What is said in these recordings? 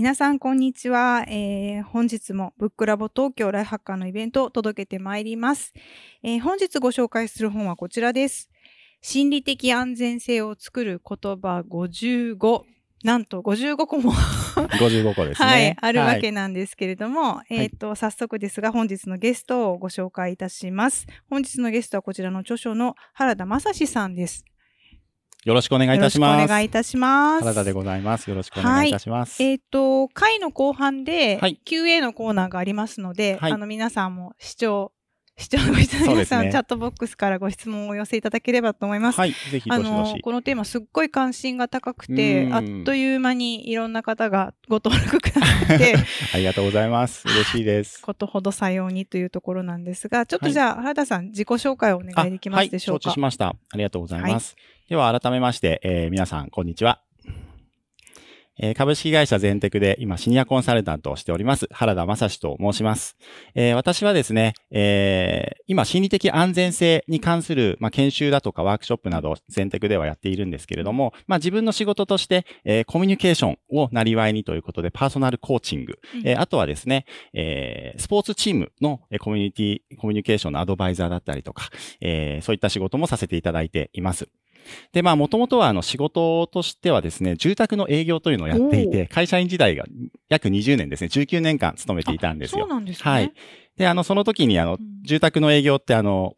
皆さん、こんにちは。えー、本日もブックラボ東京ライフハッカーのイベントを届けてまいります。えー、本日ご紹介する本はこちらです。心理的安全性を作る言葉55。なんと55個も55個ですね。はい、あるわけなんですけれども、はい、えっ、ー、と、早速ですが、本日のゲストをご紹介いたします。本日のゲストはこちらの著書の原田正史さんです。よろしくお願いいたします。お願いいたします。原田でございます。よろしくお願いいたします。はい、えっ、ー、と、回の後半で、はい、QA のコーナーがありますので、はい、あの、皆さんも視聴、視聴の皆さん、ね、チャットボックスからご質問をお寄せいただければと思います。はい、ぜひあの、このテーマすっごい関心が高くて、あっという間にいろんな方がご登録くださって、ありがとうございます。嬉しいです。ことほどさようにというところなんですが、ちょっとじゃあ、原田さん、自己紹介をお願いできますでしょうか？はい、承知しました。ありがとうございます。では改めまして、えー、皆さん、こんにちは。えー、株式会社全テクで今シニアコンサルタントをしております、原田正史と申します。えー、私はですね、えー、今心理的安全性に関する、まあ、研修だとかワークショップなど全テクではやっているんですけれども、まあ、自分の仕事として、えー、コミュニケーションをなりわいにということでパーソナルコーチング、うん、えー、あとはですね、えー、スポーツチームのコミュニティ、コミュニケーションのアドバイザーだったりとか、えー、そういった仕事もさせていただいています。で、まあ、もともとは、あの、仕事としてはですね、住宅の営業というのをやっていて、会社員時代が約20年ですね、19年間勤めていたんですよ。そうなんですね。はい。で、あの、その時に、あの、住宅の営業って、あの、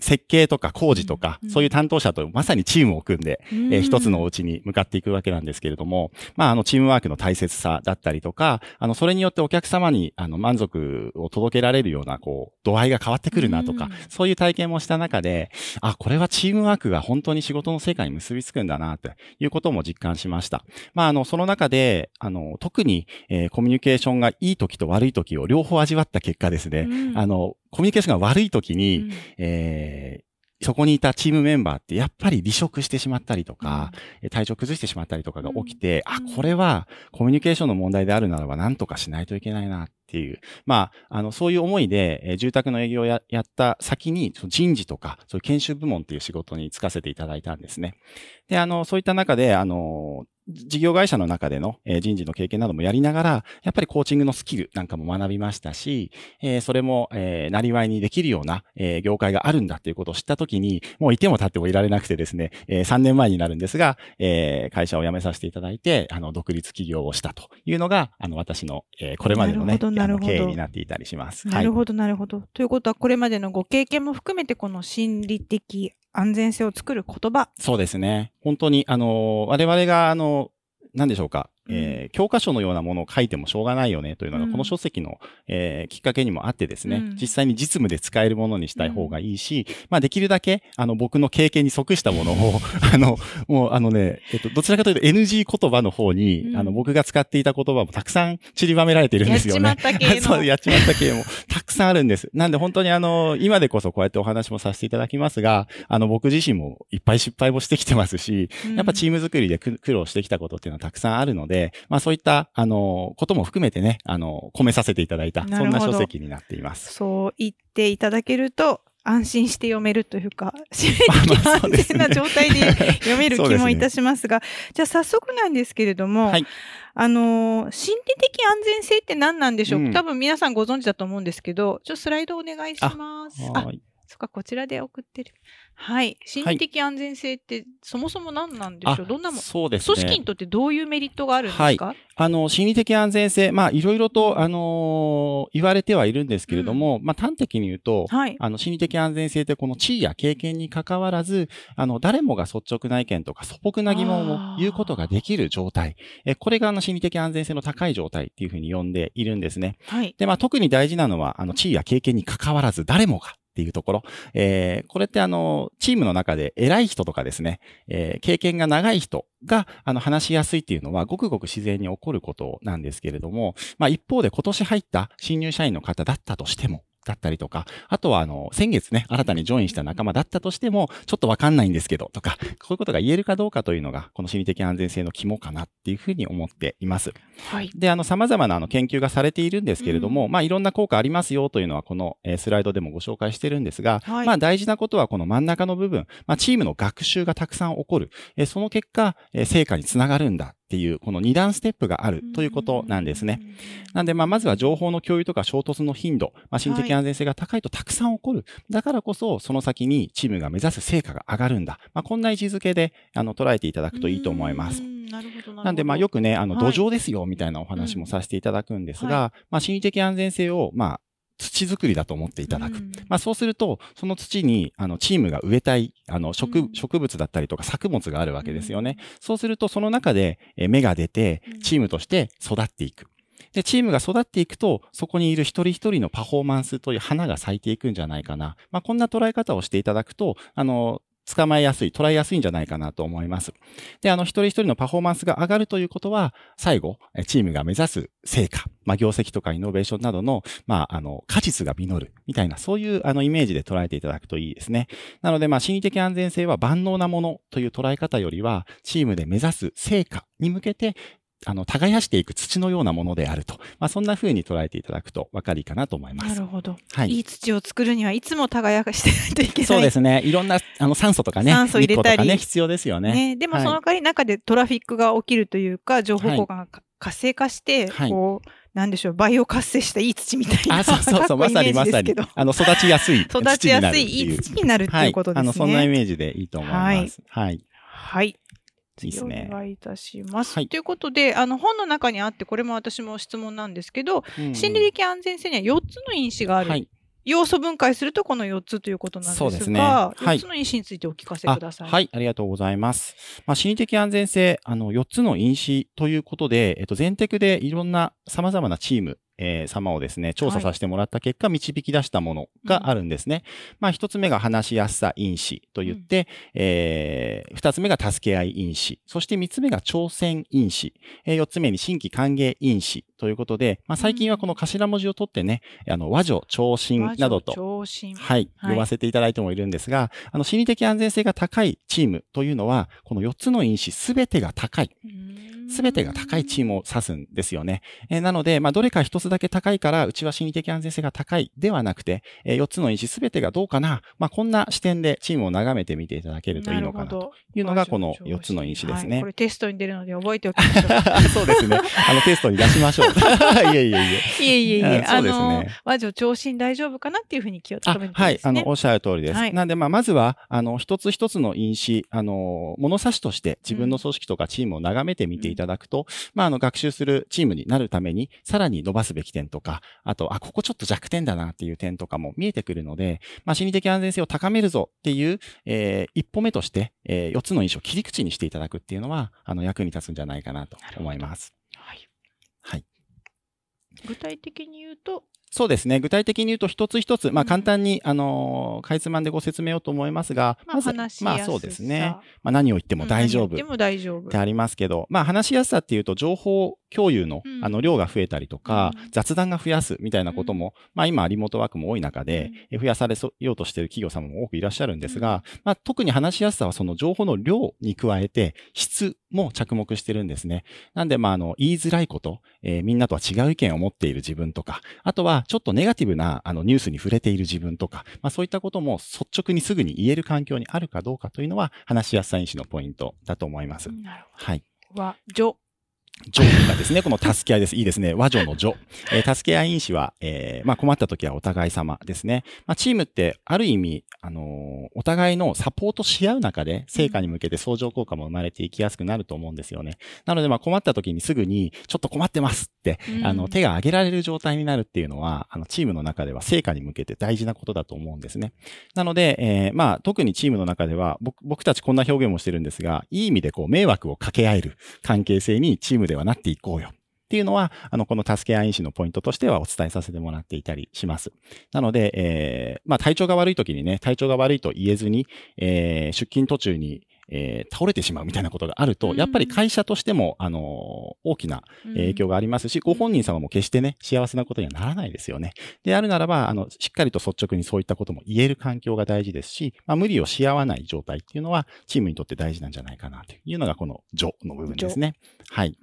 設計とか工事とか、そういう担当者とまさにチームを組んで、えー、一つのお家に向かっていくわけなんですけれども、まあ、あの、チームワークの大切さだったりとか、あの、それによってお客様に、あの、満足を届けられるような、こう、度合いが変わってくるなとか、そういう体験もした中で、あ、これはチームワークが本当に仕事の成果に結びつくんだな、ということも実感しました。まあ、あの、その中で、あの、特に、えー、コミュニケーションがいい時と悪い時を両方味わった結果ですね、あの、コミュニケーションが悪い時に、うん、えー、そこにいたチームメンバーってやっぱり離職してしまったりとか、うん、体調崩してしまったりとかが起きて、うん、あ、これはコミュニケーションの問題であるならば何とかしないといけないなっっていう、まあ、あの、そういう思いで、え、住宅の営業をややった先に、その人事とか、そういう研修部門っていう仕事に就かせていただいたんですね。で、あの、そういった中で、あの、事業会社の中での、え人事の経験などもやりながら、やっぱりコーチングのスキルなんかも学びましたし、えそれも、えなりわいにできるような、え業界があるんだっていうことを知ったときに、もういても立ってもいられなくてですね、え3年前になるんですが、え会社を辞めさせていただいて、あの、独立起業をしたというのが、あの、私の、えこれまでのね、あの経緯になっていたりします。なるほど、なるほど。ということは、これまでのご経験も含めて、この心理的安全性を作る言葉。そうですね。本当に、あの、我々が、あの、何でしょうか、えー、教科書のようなものを書いてもしょうがないよねというのが、この書籍の、えー、きっかけにもあってですね、うん、実際に実務で使えるものにしたい方がいいし、うん、まあできるだけ、あの、僕の経験に即したものを、あの、もうあのね、えっと、どちらかというと NG 言葉の方に、うん、あの、僕が使っていた言葉もたくさん散りばめられているんですよね。やっちまった系 そう、やっちまった系もたくさんあるんです。なんで本当にあの、今でこそこうやってお話もさせていただきますが、あの、僕自身もいっぱい失敗もしてきてますし、やっぱチーム作りで苦労してきたことっていうのはたくさんあるので、まあそういったあの、ことも含めてね、あの、込めさせていただいた、そんな書籍になっています。そう言っていただけると、安心して読めるというか、心理的安全な状態で読める気もいたしますが、じゃあ早速なんですけれども、はい、あの、心理的安全性って何なんでしょう、うん、多分皆さんご存知だと思うんですけど、ちょっとスライドお願いします。あ、そっか、こちらで送ってる。はい。心理的安全性ってそもそも何なんでしょう、どんなもそうです、ね、組織にとってどういうメリットがあるんですか、はい、あの、心理的安全性、まあ、いろいろと、あのー、言われてはいるんですけれども、うん、まあ、端的に言うと、はい、あの、心理的安全性ってこの地位や経験に関わらず、あの、誰もが率直な意見とか素朴な疑問を言うことができる状態。え、これがあの、心理的安全性の高い状態っていうふうに呼んでいるんですね。はい。で、まあ、特に大事なのは、あの、地位や経験に関わらず誰もがっていうところ。えー、これってあの、チームの中で偉い人とかですね、えー、経験が長い人が、あの、話しやすいっていうのは、ごくごく自然に起こることなんですけれども、まあ一方で今年入った新入社員の方だったとしても、だったりとか、あとはあの、先月ね、新たにジョインした仲間だったとしても、ちょっとわかんないんですけど、とか、こういうことが言えるかどうかというのが、この心理的安全性の肝かなっていうふうに思っています。はい。で、あの、様々なあの、研究がされているんですけれども、うん、まあ、いろんな効果ありますよというのは、この、えスライドでもご紹介してるんですが、はい、まあ、大事なことはこの真ん中の部分、まあ、チームの学習がたくさん起こる。えその結果、え成果につながるんだっていう、この二段ステップがあるということなんですね。なんで、まあ、まずは情報の共有とか衝突の頻度、まあ、心理的安全性が高いとたくさん起こる。だからこそ、その先にチームが目指す成果が上がるんだ。まあ、こんな位置づけで、あの、捉えていただくといいと思います。なるほどなんで、まあ、よくね、あの、土壌ですよ、みたいなお話もさせていただくんですが、まあ、心理的安全性を、まあ、土作りだと思っていただく。うん、まあそうすると、その土に、あの、チームが植えたい、あの、植、うん、植物だったりとか作物があるわけですよね。うん、そうすると、その中で芽が出て、チームとして育っていく。で、チームが育っていくと、そこにいる一人一人のパフォーマンスという花が咲いていくんじゃないかな。まあ、こんな捉え方をしていただくと、あの、捕まえやすい、捉えやすいんじゃないかなと思います。で、あの、一人一人のパフォーマンスが上がるということは、最後、チームが目指す成果、まあ、業績とかイノベーションなどの、まあ、あの、果実が実る、みたいな、そういう、あの、イメージで捉えていただくといいですね。なので、まあ、心理的安全性は万能なものという捉え方よりは、チームで目指す成果に向けて、あの、耕していく土のようなものであると。まあ、そんな風に捉えていただくと分かりかなと思います。なるほど。はい。いい土を作るにはいつも耕してないといけない。そうですね。いろんな、あの、酸素とかね。酸素入れたり。ね、必要ですよね。ねでもその代わり中でトラフィックが起きるというか、情報交換が活性化して、はい、こう、なんでしょう、バイオ活性したいい土みたいな。あ、そうそうそう、まさにまさに。あの、育ちやすい 育ちやすいいい土になるっていうことですね。はい、あの、そんなイメージでいいと思います。はい。はい。はいいいですね。お願いいたします。はい、ということで、あの、本の中にあって、これも私も質問なんですけど、うんうん、心理的安全性には4つの因子がある。はい要素分解するとこの4つということなんですが、すね。はい、4つの因子についてお聞かせください。はい、ありがとうございます。まあ、心理的安全性、あの、4つの因子ということで、えっと、全テクでいろんな様々なチーム、えー、様をですね、調査させてもらった結果、導き出したものがあるんですね。まあ、一つ目が話しやすさ因子と言って、うん、えー、二つ目が助け合い因子、そして三つ目が挑戦因子、えー、四つ目に新規歓迎因子ということで、まあ、最近はこの頭文字を取ってね、あの、和女、長身などと、はい、呼ばせていただいてもいるんですが、あの、心理的安全性が高いチームというのは、この四つの因子すべてが高い。すべてが高いチームを指すんですよね。えー、なので、まあ、どれか一つだけ高いから、うちは心理的安全性が高いではなくて、えー、4つの因子すべてがどうかな、まあ、こんな視点でチームを眺めてみていただけるといいのかなというのが、この4つの因子ですね。はい、これテストに出るので覚えておきましょう。そうですね。あの、テストに出しましょう。いえいえいえ。いえいえいえ。そうですね。和女長身大丈夫かなっていうふうに気をつけて、ね、はい。あの、おっしゃる通りです。はい、なんで、まあ、まずは、あの、一つ一つの因子、あの、物差しとして自分の組織とかチームを眺めてみていただくと、うん、まあ、あの、学習するチームになるために、さらに伸ばすべき点とか、あと、あ、ここちょっと弱点だなっていう点とかも見えてくるので、まあ、心理的安全性を高めるぞっていう、えー、一歩目として、えー、4つの印象を切り口にしていただくっていうのは、あの、役に立つんじゃないかなと思います。具体的に言うと、そうですね。具体的に言うと一つ一つ、まあ簡単に、あの、かいつまんでご説明をと思いますが、まず、まあそうですね。まあ何を言っても大丈夫。でも大丈夫。ってありますけど、まあ話しやすさっていうと情報共有の、あの量が増えたりとか、雑談が増やすみたいなことも、まあ今リモートワークも多い中で、増やされようとしている企業様も多くいらっしゃるんですが、まあ特に話しやすさはその情報の量に加えて質も着目してるんですね。なんでまああの言いづらいこと、えー、みんなとは違う意見を持っている自分とか、あとはちょっとネガティブなあのニュースに触れている自分とか、まあそういったことも率直にすぐに言える環境にあるかどうかというのは話しやすさ因子のポイントだと思います。なるほど。はい。は。女がですね、この助け合いです。いいですね。和女の女。えー、助け合い因子は、えー、まあ困った時はお互い様ですね。まあチームってある意味、あのー、お互いのサポートし合う中で成果に向けて相乗効果も生まれていきやすくなると思うんですよね。なのでまあ困った時にすぐに、ちょっと困ってますって、うん、あの、手が挙げられる状態になるっていうのは、あの、チームの中では成果に向けて大事なことだと思うんですね。なので、えー、まあ特にチームの中では、僕、僕たちこんな表現もしてるんですが、いい意味でこう迷惑をかけ合える関係性にチームではなっていこうよ。っていうのは、あの、この助け合い因子のポイントとしてはお伝えさせてもらっていたりします。なので、えー、まあ、体調が悪い時にね、体調が悪いと言えずに、えー、出勤途中に、えー、倒れてしまうみたいなことがあると、やっぱり会社としても、あのー、大きな影響がありますし、ご本人様も決してね、幸せなことにはならないですよね。であるならば、あの、しっかりと率直にそういったことも言える環境が大事ですし、まあ、無理をし合わない状態っていうのは、チームにとって大事なんじゃないかなというのが、この、序の部分ですね。はい。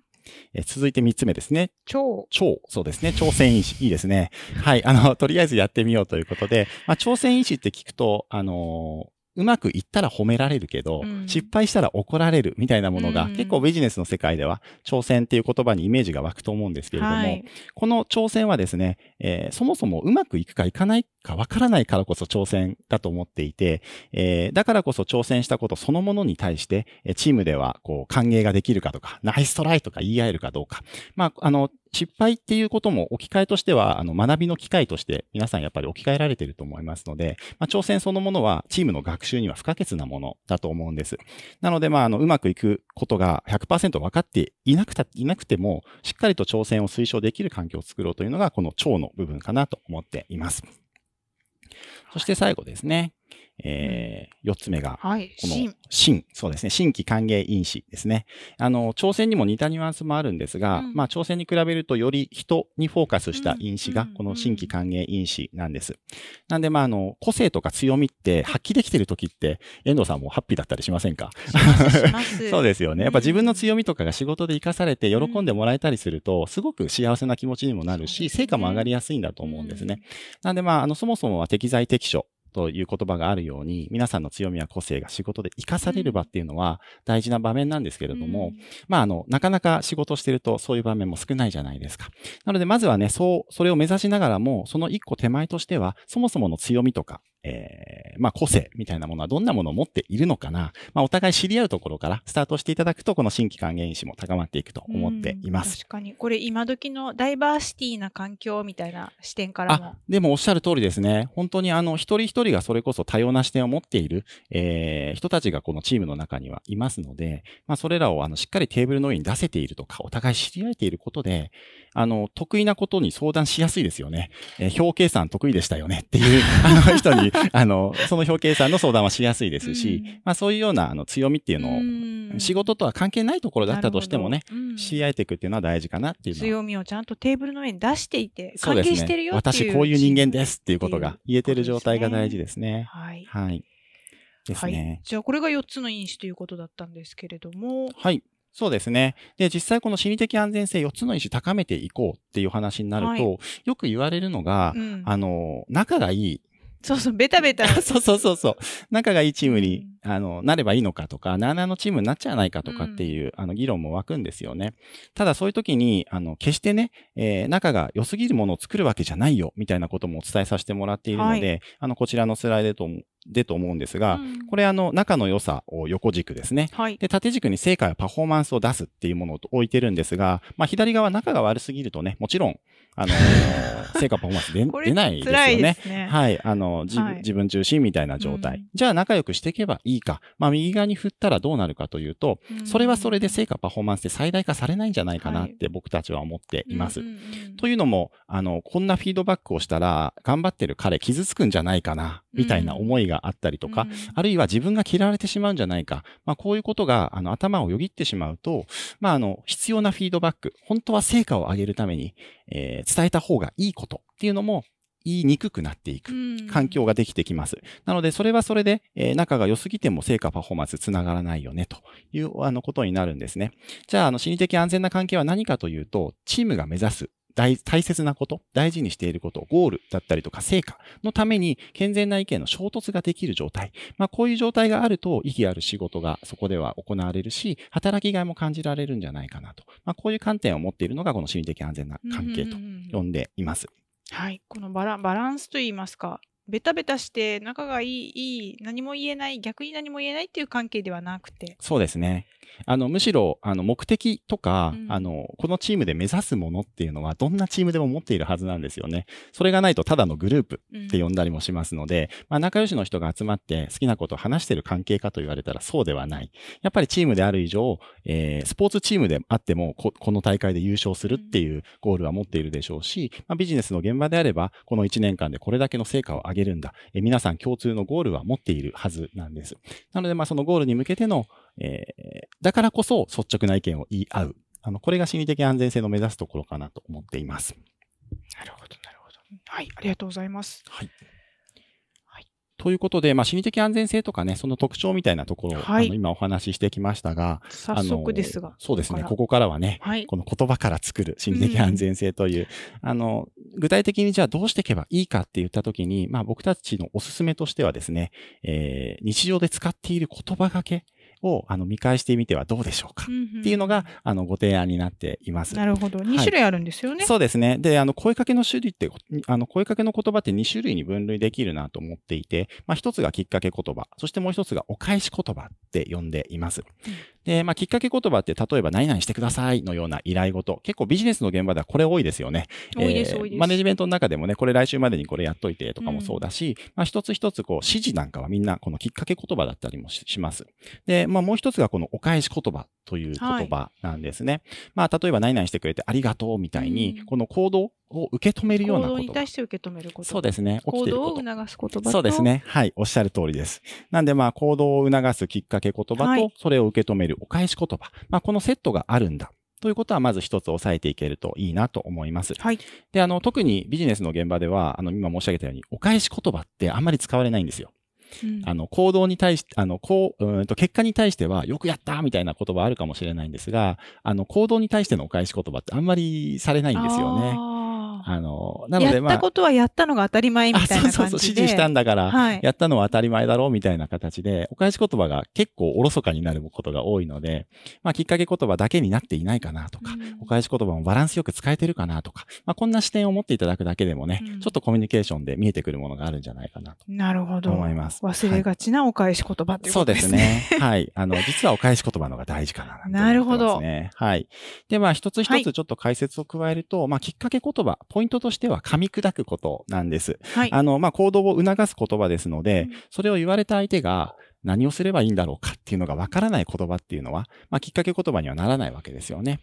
え続いて3つ目ですね。超。超。そうですね。挑戦因子。いいですね。はい。あの、とりあえずやってみようということで、まあ、挑戦因子って聞くと、あのうまくいったら褒められるけど、うん、失敗したら怒られるみたいなものが、結構ビジネスの世界では挑戦っていう言葉にイメージが湧くと思うんですけれども、はい、この挑戦はですね、えー、そもそもうまくいくかいかないかわからないからこそ挑戦だと思っていて、えー、だからこそ挑戦したことそのものに対して、チームではこう歓迎ができるかとか、ナイストライとか言い合えるかどうか。まあ、あの、失敗っていうことも置き換えとしては、あの、学びの機会として皆さんやっぱり置き換えられていると思いますので、まあ、挑戦そのものはチームの学習には不可欠なものだと思うんです。なので、まあ、あの、うまくいくことが100%分かっていなくた、いなくても、しっかりと挑戦を推奨できる環境を作ろうというのが、この超の部分かなと思っています。そして最後ですね。えー、4つ目が、はい、この新、そうですね、新規歓迎因子ですね。あの、挑戦にも似たニュアンスもあるんですが、うん、まあ、挑戦に比べるとより人にフォーカスした因子が、この新規歓迎因子なんです。なんで、まあ、あの、個性とか強みって発揮できてる時って、遠藤さんもハッピーだったりしませんか？そうですよね。やっぱ自分の強みとかが仕事で活かされて喜んでもらえたりすると、すごく幸せな気持ちにもなるし、成果も上がりやすいんだと思うんですね。なんで、まあ、あの、そもそもは適材適所という言葉があるように、皆さんの強みや個性が仕事で活かされる場っていうのは大事な場面なんですけれども、うん、まあ、あの、なかなか仕事してるとそういう場面も少ないじゃないですか。なので、まずはね、そう、それを目指しながらも、その一個手前としては、そもそもの強みとか、えー、まあ、個性みたいなものはどんなものを持っているのかな。まあ、お互い知り合うところからスタートしていただくと、この新規還元意識も高まっていくと思っています。確かに。これ今時のダイバーシティな環境みたいな視点からも。あ、でもおっしゃる通りですね。本当にあの、一人一人がそれこそ多様な視点を持っている、えー、人たちがこのチームの中にはいますので、まあ、それらをあの、しっかりテーブルの上に出せているとか、お互い知り合えていることで、あの、得意なことに相談しやすいですよね。えー、表計算得意でしたよねっていう、あの人に、あの、その表計算の相談はしやすいですし、うん、まあそういうようなあの強みっていうのを、仕事とは関係ないところだったとしてもね、知り合えていくっていうのは大事かなっていう強みをちゃんとテーブルの上に出していて、関係してるよっていう、ね、私こういう人間ですっていうことが言えてる状態が大事ですね。はい。はい。ですね。はい、じゃあこれが4つの因子ということだったんですけれども。はい。そうですね。で、実際この心理的安全性4つの意思高めていこうっていう話になると、はい、よく言われるのが、うん、あの、仲がいい。そうそう、ベタベタ。そうそうそうそう。仲がいいチームに、うん、あの、なればいいのかとか、なーなーのチームになっちゃわないかとかっていう、うん、あの、議論も湧くんですよね。ただそういう時に、あの、決してね、えー、仲が良すぎるものを作るわけじゃないよ、みたいなこともお伝えさせてもらっているので、はい、あの、こちらのスライドとでと思うんですが、うん、これあの、仲の良さを横軸ですね。はい、で、縦軸に成果やパフォーマンスを出すっていうものを置いてるんですが、まあ、左側仲が悪すぎるとね、もちろん、あのー、成果パフォーマンス出 出ないですよね。ねはい。あの、自分、はい、自分中心みたいな状態。うん、じゃあ仲良くしていけばいいか。まあ、右側に振ったらどうなるかというと、うん、それはそれで成果パフォーマンスで最大化されないんじゃないかなって僕たちは思っています。というのも、あの、こんなフィードバックをしたら、頑張ってる彼傷つくんじゃないかな、みたいな思いがあったりとか、あるいは自分が嫌われてしまうんじゃないか。まあ、こういうことが、あの、頭をよぎってしまうと、まあ、あの、必要なフィードバック、本当は成果を上げるために、えー、伝えた方がいいことっていうのも、言いにくくなっていく環境ができてきます。なので、それはそれで、えー、仲が良すぎても成果パフォーマンスつながらないよね、というあのことになるんですね。じゃあ、あの、心理的安全な関係は何かというと、チームが目指す大大切なこと、大事にしていること、ゴールだったりとか成果のために健全な意見の衝突ができる状態。まあこういう状態があると意義ある仕事がそこでは行われるし、働きがいも感じられるんじゃないかなと。まあこういう観点を持っているのがこの心理的安全な関係と呼んでいます。はい。このバラバランスといいますか、ベタベタして仲がいい、いい、何も言えない、逆に何も言えないっていう関係ではなくて。そうですね。あの、むしろ、あの、目的とか、うん、あの、このチームで目指すものっていうのは、どんなチームでも持っているはずなんですよね。それがないと、ただのグループって呼んだりもしますので、うん、まあ、仲良しの人が集まって好きなことを話してる関係かと言われたらそうではない。やっぱりチームである以上、えー、スポーツチームであってもこ、この大会で優勝するっていうゴールは持っているでしょうし、まあ、ビジネスの現場であれば、この1年間でこれだけの成果を上げるんだ。えー、皆さん共通のゴールは持っているはずなんです。なので、まあ、そのゴールに向けての、えー、だからこそ率直な意見を言い合う。あの、これが心理的安全性の目指すところかなと思っています。なるほど、なるほど。はい、ありがとうございます。はい。ということで、まあ、心理的安全性とかね、その特徴みたいなところを、はい、あの今お話ししてきましたが、早速ですが。そうですね、ここから。はね、はい、この言葉から作る心理的安全性という、うん、あの、具体的にじゃあどうしていけばいいかって言ったときに、まあ僕たちのおすすめとしてはですね、えー、日常で使っている言葉がけをあの見返してみてはどうでしょうかっていうのが、あのご提案になっています。なるほど。2種類あるんですよね。はい、そうですね。で、あの声かけの種類って、あの声かけの言葉って2種類に分類できるなと思っていて、まあ一つがきっかけ言葉、そしてもう一つがお返し言葉って呼んでいます。うんで、まあ、きっかけ言葉って、例えば何々してくださいのような依頼事。結構ビジネスの現場ではこれ多いですよね。多いです、多いです。マネジメントの中でもね、これ来週までにこれやっといてとかもそうだし、うん、まあ、一つ一つこう、指示なんかはみんなこのきっかけ言葉だったりもします。で、まあ、もう一つがこのお返し言葉という言葉なんですね。はい、まあ、例えば何々してくれてありがとうみたいに、この行動を受け止めるようなこと。行動に対して受け止めること。そうですね。行動を促す言葉そうですね。はい。おっしゃる通りです。なんで、まあ、行動を促すきっかけ言葉と、それを受け止めるお返し言葉。まあ、このセットがあるんだ。ということは、まず一つ押さえていけるといいなと思います。はい。で、あの、特にビジネスの現場では、あの、今申し上げたように、お返し言葉ってあんまり使われないんですよ。うん、あの、行動に対して、あの、こう、うんと、結果に対しては、よくやったみたいな言葉あるかもしれないんですが、あの、行動に対してのお返し言葉ってあんまりされないんですよね。あの、なのでまあ。やったことはやったのが当たり前みたいな感じで。そうそうそう、指示したんだから、はい、やったのは当たり前だろうみたいな形で、お返し言葉が結構おろそかになることが多いので、まあ、きっかけ言葉だけになっていないかなとか、うん、お返し言葉もバランスよく使えてるかなとか、まあ、こんな視点を持っていただくだけでもね、うん、ちょっとコミュニケーションで見えてくるものがあるんじゃないかなと。なるほど。思います。忘れがちなお返し言葉っていうことですね。そうですね。はい。あの、実はお返し言葉のが大事かなな、ね、なるほど。はい。で、まあ、一つ一つちょっと解説を加えると、はい、まあ、きっかけ言葉、ポイントとしては噛み砕くことなんです。はい。あの、まあ、行動を促す言葉ですので、うん、それを言われた相手が何をすればいいんだろうかっていうのがわからない言葉っていうのは、まあ、きっかけ言葉にはならないわけですよね。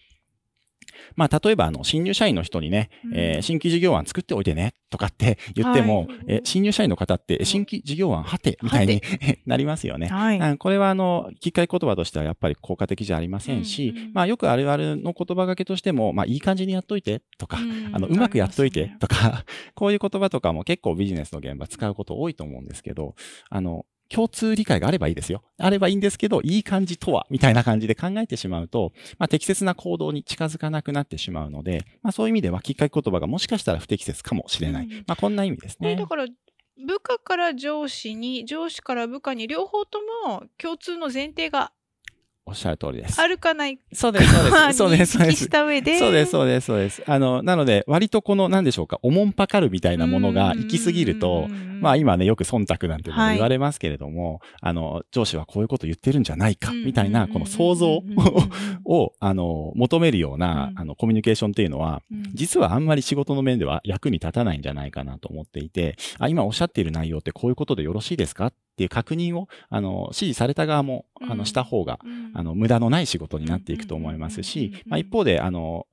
まあ、例えば、あの、新入社員の人にね、うん、えー、新規事業案作っておいてね、とかって言っても、はい、え新入社員の方って、新規事業案はて、みたいに なりますよね。はい、これは、あの、きっかけ言葉としてはやっぱり効果的じゃありませんし、うんうん、まあ、よくあるあるの言葉がけとしても、まあ、いい感じにやっといて、とか、うん、あの、うまくやっといて、とか、こういう言葉とかも結構ビジネスの現場使うこと多いと思うんですけど、あの、共通理解があればいいですよ。あればいいんですけど、いい感じとは、みたいな感じで考えてしまうと、まあ、適切な行動に近づかなくなってしまうので、まあ、そういう意味では、きっかけ言葉がもしかしたら不適切かもしれない。うん、まあ、こんな意味ですね。だから、部下から上司に、上司から部下に、両方とも共通の前提がおっしゃる通りです。あるかないそうです、そうです。そうです、そうです。した上で。そうです、そうです、そうです。あの、なので、割とこの、なんでしょうか、おもんぱかるみたいなものが行き過ぎると、まあ今ね、よく忖度なんていうの言われますけれども、はい、あの、上司はこういうこと言ってるんじゃないか、みたいな、この想像 を、あの、求めるような、あの、コミュニケーションっていうのは、実はあんまり仕事の面では役に立たないんじゃないかなと思っていて、あ、今おっしゃっている内容ってこういうことでよろしいですかっていう確認を、あの、指示された側も、あの、した方が、あの、無駄のない仕事になっていくと思いますし、まあ、一方で、あの、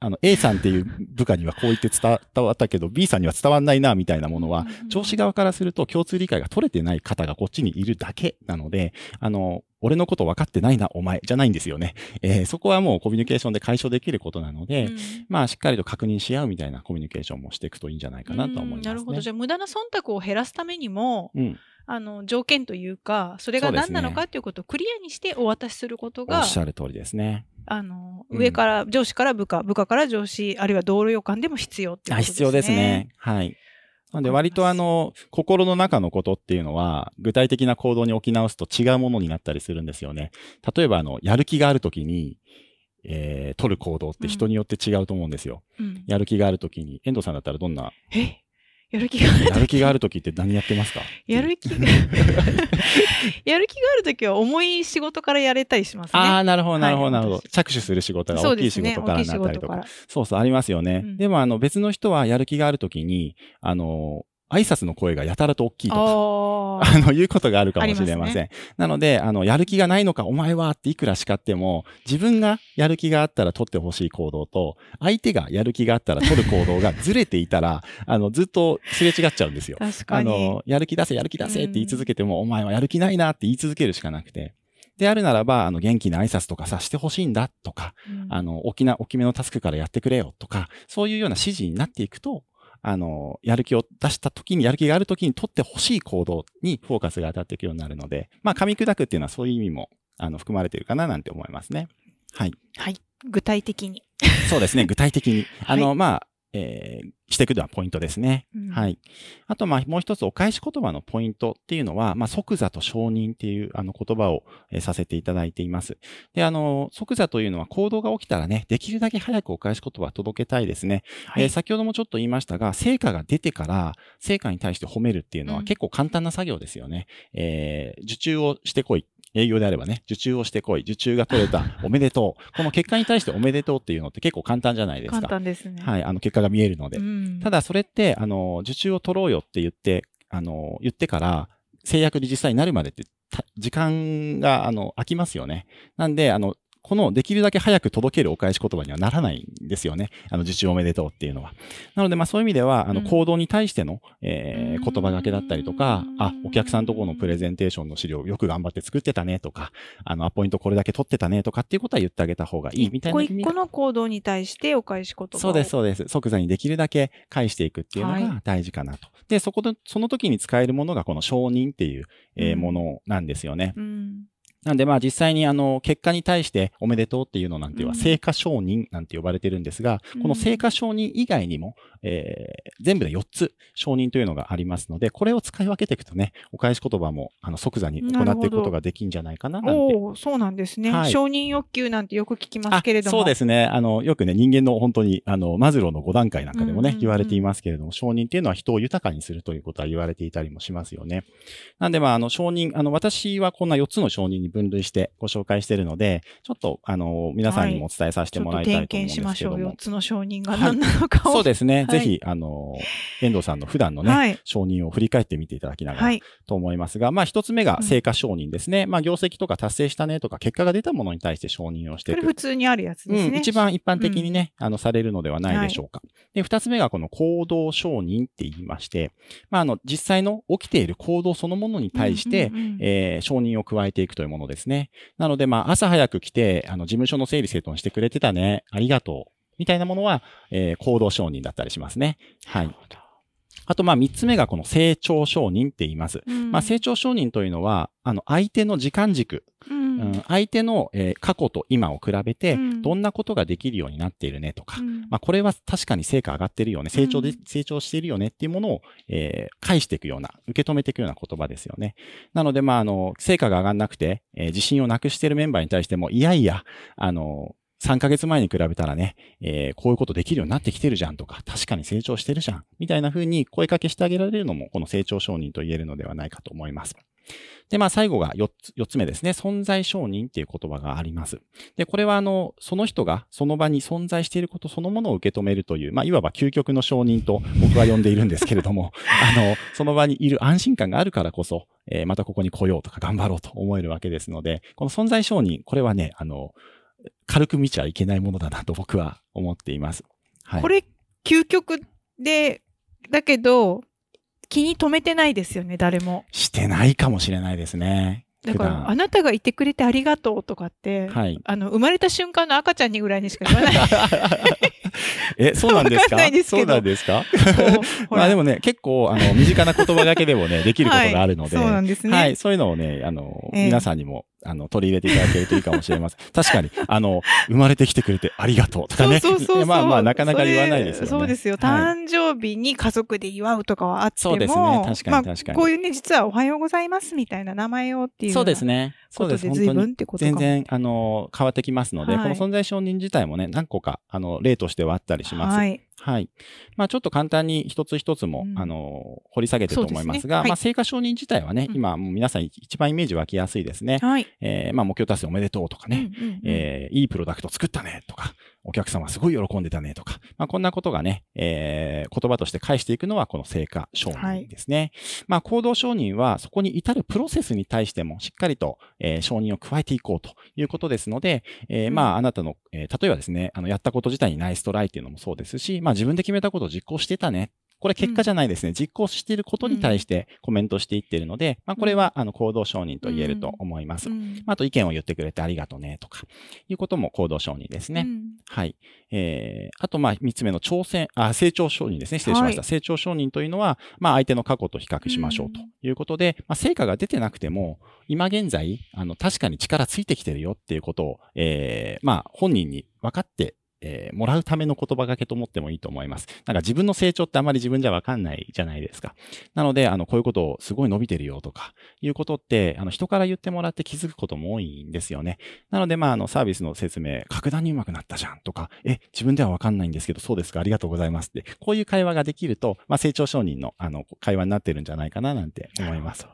あの、A さんっていう部下にはこう言って伝わったけど、B さんには伝わんないな、みたいなものは、上司側からすると共通理解が取れてない方がこっちにいるだけなので、あの、俺のこと分かってないな、お前、じゃないんですよね。えー、そこはもうコミュニケーションで解消できることなので、うん、まあ、しっかりと確認し合うみたいなコミュニケーションもしていくといいんじゃないかなと思います、ね、なるほど。じゃあ、無駄な忖度を減らすためにも、うんあの条件というかそれが何なのかということをクリアにしてお渡しすることが、おっしゃる通りですね。あの上から、うん、上司から部下部下から上司あるいは同僚間でも必要ってことですね。必要ですね。はい。なんで割とあの、心の中のことっていうのは、具体的な行動に置き直すと違うものになったりするんですよね。例えばあの、やる気があるときに、えー、取る行動って人によって違うと思うんですよ。うん、やる気があるときに、遠藤さんだったらどんなえやる気があるやる気がある時って何やってますか？やる気が やる気がある時は重い仕事からやれたりしますね。ああ、なるほど、なるほど、なるほど。着手する仕事が大きい仕事からなったりとか。そうそう、ありますよね。うん、でも、あの、別の人はやる気がある時に、あの、挨拶の声がやたらと大きいとか、あの、言うことがあるかもしれません。ね、なので、あの、やる気がないのか、お前はっていくら叱っても、自分がやる気があったら取ってほしい行動と、相手がやる気があったら取る行動がずれていたら、あの、ずっとすれ違っちゃうんですよ。確かに。あの、やる気出せ、やる気出せって言い続けても、お前はやる気ないなって言い続けるしかなくて。であるならば、あの、元気な挨拶とかさしてほしいんだとか、うん、あの、大きな、大きめのタスクからやってくれよとか、そういうような指示になっていくと、あの、やる気を出した時に、やる気がある時に取ってほしい行動にフォーカスが当たっていくようになるので、まあ、噛み砕くっていうのはそういう意味も、あの、含まれているかななんて思いますね。はい。はい。具体的に。そうですね、具体的に。あの、はい、まあ、えー、していくのはポイントですね。うん、はい。あと、まあ、もう一つお返し言葉のポイントっていうのは、まあ、即座と承認っていうあの言葉を、えー、させていただいています。で、あの、即座というのは行動が起きたらね、できるだけ早くお返し言葉を届けたいですね。はい、えー、先ほどもちょっと言いましたが、成果が出てから成果に対して褒めるっていうのは結構簡単な作業ですよね。うん、えー、受注をしてこい。営業であればね、受注をしてこい、受注が取れた、おめでとう。この結果に対しておめでとうっていうのって結構簡単じゃないですか。簡単ですね。はい、あの結果が見えるので。うん、ただそれって、あの、受注を取ろうよって言って、あの、言ってから、制約に実際になるまでって、時間が、あの、空きますよね。なんで、あの、このできるだけ早く届けるお返し言葉にはならないんですよね。あの、受注おめでとうっていうのは。なので、まあそういう意味では、あの、行動に対しての、えー、言葉がけだったりとか、あ、お客さんとこのプレゼンテーションの資料よく頑張って作ってたねとか、あの、アポイントこれだけ取ってたねとかっていうことは言ってあげた方がいいみたいな。一個一個の行動に対してお返し言葉そうです、そうです。即座にできるだけ返していくっていうのが大事かなと。はい、で、そこで、その時に使えるものがこの承認っていう、えー、ものなんですよね。うんなんでまあ実際にあの結果に対しておめでとうっていうのなんていうのは成果承認なんて呼ばれてるんですが、この成果承認以外にも、えー、全部で4つ承認というのがありますので、これを使い分けていくとね、お返し言葉もあの即座に行っていくことができるんじゃないかななんて。おそうなんですね、はい、承認欲求なんてよく聞きますけれども。そうですね。あの、よくね、人間の本当に、あの、マズローの5段階なんかでもね、言われていますけれども、承認っていうのは人を豊かにするということは言われていたりもしますよね。なんでまあ、あの、承認、あの、私はこんな4つの承認に分類してご紹介しているので、ちょっと、あの、皆さんにもお伝えさせてもらいたいと思うんですけども。はい、しましょう。4つの承認が何なのかを、はい、そうですね。ぜひ、あの、遠藤さんの普段のね、はい、承認を振り返ってみていただきながらと思いますが、まあ一つ目が成果承認ですね。うん、まあ業績とか達成したねとか結果が出たものに対して承認をしていく。これ普通にあるやつですね。うん、一番一般的にね、うん、あの、されるのではないでしょうか。はい、で、二つ目がこの行動承認って言いまして、まああの、実際の起きている行動そのものに対して、え承認を加えていくというものですね。なので、まあ朝早く来て、あの、事務所の整理整頓してくれてたね。ありがとう。みたいなものは、えー、行動承認だったりしますね。はい。あと、まあ、三つ目がこの成長承認って言います。うん、まあ、成長承認というのは、あの、相手の時間軸、うん、うん、相手の、えー、過去と今を比べて、どんなことができるようになっているねとか、うん、まあ、これは確かに成果上がってるよね、成長で、成長しているよねっていうものを、えー、返していくような、受け止めていくような言葉ですよね。なので、まあ、あの、成果が上がんなくて、えー、自信をなくしているメンバーに対しても、いやいや、あの、3ヶ月前に比べたらね、えー、こういうことできるようになってきてるじゃんとか、確かに成長してるじゃん、みたいな風に声かけしてあげられるのも、この成長承認と言えるのではないかと思います。で、まあ最後が4つ、4つ目ですね。存在承認っていう言葉があります。で、これはあの、その人がその場に存在していることそのものを受け止めるという、まあいわば究極の承認と僕は呼んでいるんですけれども、あの、その場にいる安心感があるからこそ、えー、またここに来ようとか頑張ろうと思えるわけですので、この存在承認、これはね、あの、軽く見ちゃいけないものだなと僕は思っています。はい、これ、究極で、だけど、気に留めてないですよね、誰も。してないかもしれないですね。だから、あなたがいてくれてありがとうとかって、はい、あの、生まれた瞬間の赤ちゃんにぐらいにしか言わない。え、そうなんですか？そうなんですか？まあでもね、結構、あの、身近な言葉だけでもね、できることがあるので、はい、そうなんですね。はい、そういうのをね、あの、えー、皆さんにもあの、取り入れていただけるといいかもしれません。確かに、あの、生まれてきてくれてありがとうとかね。そうそうそうまあまあ、なかなか言わないですよね。そうですよ。誕生日に家族で祝うとかはあっても、そうですね。確かに確かに。まあ、こういうね、実はおはようございますみたいな名前をっていう。そうですね。そうです。随分ってこと全然、あの、変わってきますので、はい、この存在承認自体もね、何個か、あの、例としてはあったりします。はい。はい。まあちょっと簡単に一つ一つも、うん、あの、掘り下げてと思いますが、すねはい、まあ成果承認自体はね、うん、今もう皆さん一番イメージ湧きやすいですね。はい。えー、まあ目標達成おめでとうとかね、うんうんうん、えー、いいプロダクト作ったねとか、お客様すごい喜んでたねとか、まあこんなことがね、えー、言葉として返していくのはこの成果承認ですね。はい、まあ行動承認はそこに至るプロセスに対してもしっかりと、えー、承認を加えていこうということですので、えー、まああなたの、えー、例えばですね、あのやったこと自体にナイストライっていうのもそうですし、まあ自分で決めたことを実行してたねこれ結果じゃないですね。うん、実行していることに対してコメントしていっているので、まあこれはあの行動承認と言えると思います。うん、あと意見を言ってくれてありがとうねとか、いうことも行動承認ですね。うん、はい。えー、あとまあ三つ目の挑戦、あ、成長承認ですね。失礼しました。はい、成長承認というのは、まあ相手の過去と比較しましょうということで、まあ成果が出てなくても、今現在、あの確かに力ついてきてるよっていうことを、えー、まあ本人に分かってえー、もらうための言葉がけと思ってもいいと思います。なんか自分の成長ってあまり自分じゃわかんないじゃないですか。なので、あの、こういうことをすごい伸びてるよとか、いうことって、あの、人から言ってもらって気づくことも多いんですよね。なので、まあ、あの、サービスの説明、格段に上手くなったじゃんとか、え、自分ではわかんないんですけど、そうですか、ありがとうございますって、こういう会話ができると、まあ、成長承認の、あの、会話になってるんじゃないかな、なんて思います。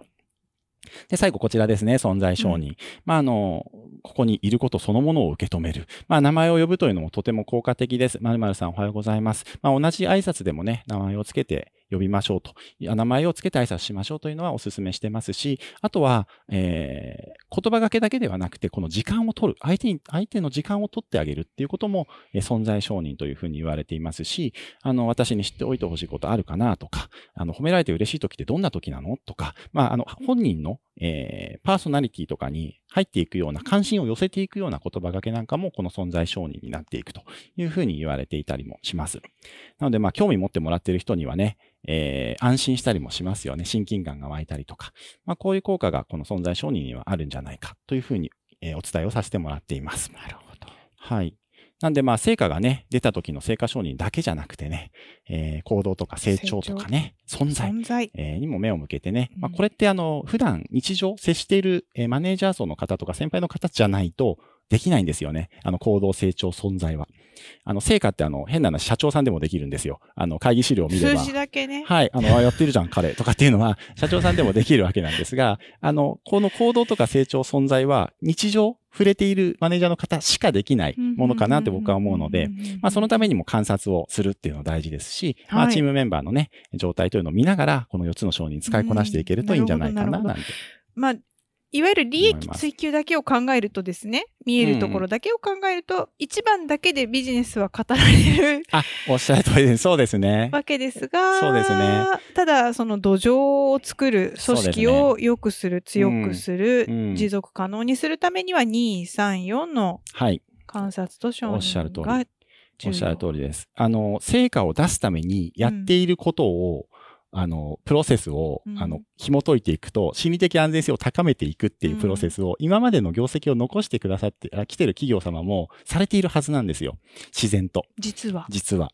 で、最後こちらですね、存在承認。うん、まあ、あの、ここにいることそのものを受け止める。まあ、名前を呼ぶというのもとても効果的です。まるまるさんおはようございます。まあ、同じ挨拶でもね、名前をつけて呼びましょうと。名前をつけて挨拶しましょうというのはお勧めしてますし、あとは、えー、言葉がけだけではなくて、この時間を取る。相手に、相手の時間を取ってあげるっていうことも、えー、存在承認というふうに言われていますし、あの、私に知っておいてほしいことあるかなとか、あの、褒められて嬉しい時ってどんな時なのとか、まあ、あの、本人の、えー、パーソナリティとかに入っていくような、関心を寄せていくような言葉がけなんかも、この存在承認になっていくというふうに言われていたりもします。なので、まあ、興味持ってもらっている人にはね、えー、安心したりもしますよね。親近感が湧いたりとか。まあ、こういう効果がこの存在承認にはあるんじゃないかというふうに、えー、お伝えをさせてもらっています。なるほど。はい。なんでまあ成果がね、出た時の成果承認だけじゃなくてね、えー、行動とか成長とかね、存在。存在、えー、にも目を向けてね、うん、まあこれってあの、普段日常接している、えー、マネージャー層の方とか先輩の方じゃないと、できないんですよね。あの、行動成長存在は。あの、成果ってあの、変な話、社長さんでもできるんですよ。あの、会議資料を見れば。数字だけね。はい。あの、あ、やってるじゃん、彼。とかっていうのは、社長さんでもできるわけなんですが、あの、この行動とか成長存在は、日常、触れているマネージャーの方しかできないものかなって僕は思うので、まあそのためにも観察をするっていうのは大事ですし、まあチームメンバーのね、状態というのを見ながら、この4つの章に使いこなしていけるといいんじゃないかななんて。まあいわゆる利益追求だけを考えるとですね、見えるところだけを考えると、一、番だけでビジネスは語られる。あ、おっしゃる通りです。そうですね。わけですが、そうですね。ただ、その土壌を作る、組織を良くする、強くする、うん、持続可能にするためには、2、3、4の観察と承認が、はい、おっしゃる通り。おっしゃる通りです。あの、成果を出すためにやっていることを、あの、プロセスを、あの、紐解いていくと、心理的安全性を高めていくっていうプロセスを、今までの業績を残してくださって、来てる企業様もされているはずなんですよ。自然と。実は。実は。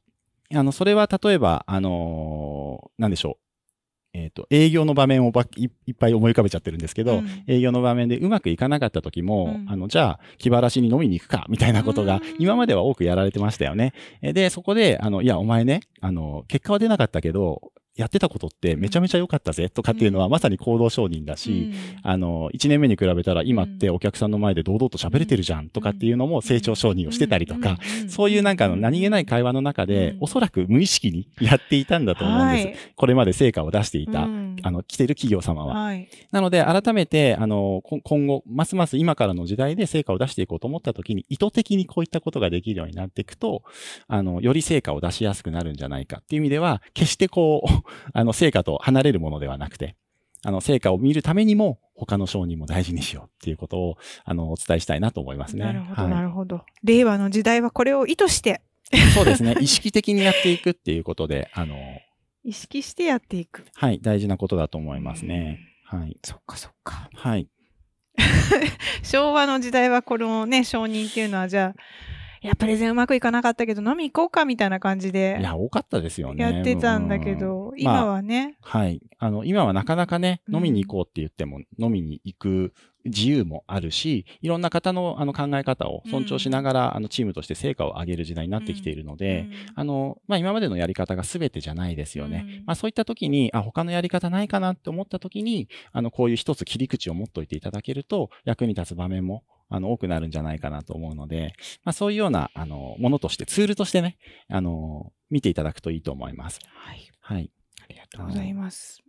あの、それは例えば、あのー、なんでしょう。えっ、ー、と、営業の場面をばいっぱい思い浮かべちゃってるんですけど、うん、営業の場面でうまくいかなかった時も、うん、あの、じゃあ、気晴らしに飲みに行くか、みたいなことが、今までは多くやられてましたよね。で、そこで、あの、いや、お前ね、あの、結果は出なかったけど、やってたことってめちゃめちゃ良かったぜとかっていうのはまさに行動承認だし、あの、1年目に比べたら今ってお客さんの前で堂々と喋れてるじゃんとかっていうのも成長承認をしてたりとか、そういうなんかの何気ない会話の中で、おそらく無意識にやっていたんだと思うんです。これまで成果を出していた、あの、来てる企業様は。なので、改めて、あの、今後、ますます今からの時代で成果を出していこうと思った時に、意図的にこういったことができるようになっていくと、あの、より成果を出しやすくなるんじゃないかっていう意味では、決してこう、あの、成果と離れるものではなくて、あの、成果を見るためにも、他の商人も大事にしようっていうことを、あの、お伝えしたいなと思いますね。なるほど、はい、なるほど。令和の時代はこれを意図して。そうですね。意識的にやっていくっていうことで、あの、意識してやっていく。はい、大事なことだと思いますね。はい。そっかそっか。はい。昭和の時代はこのね、承認っていうのは、じゃあ、いや、プレゼンうまくいかなかったけど、飲み行こうかみたいな感じで。いや、多かったですよね。やってたんだけど、今はね、まあ、はい。あの、今はなかなかね、飲みに行こうって言っても、飲みに行く自由もあるし、いろんな方のあの考え方を尊重しながら、うん、あのチームとして成果を上げる時代になってきているので、うん、あの、まあ、今までのやり方が全てじゃないですよね。うん、まあ、そういった時に、あ、他のやり方ないかなって思った時に、あの、こういう一つ切り口を持っといていただけると、役に立つ場面もあの、多くなるんじゃないかなと思うので、まあそういうような、あの、ものとして、ツールとしてね、あの、見ていただくといいと思います。はい。はい。ありがとうございます。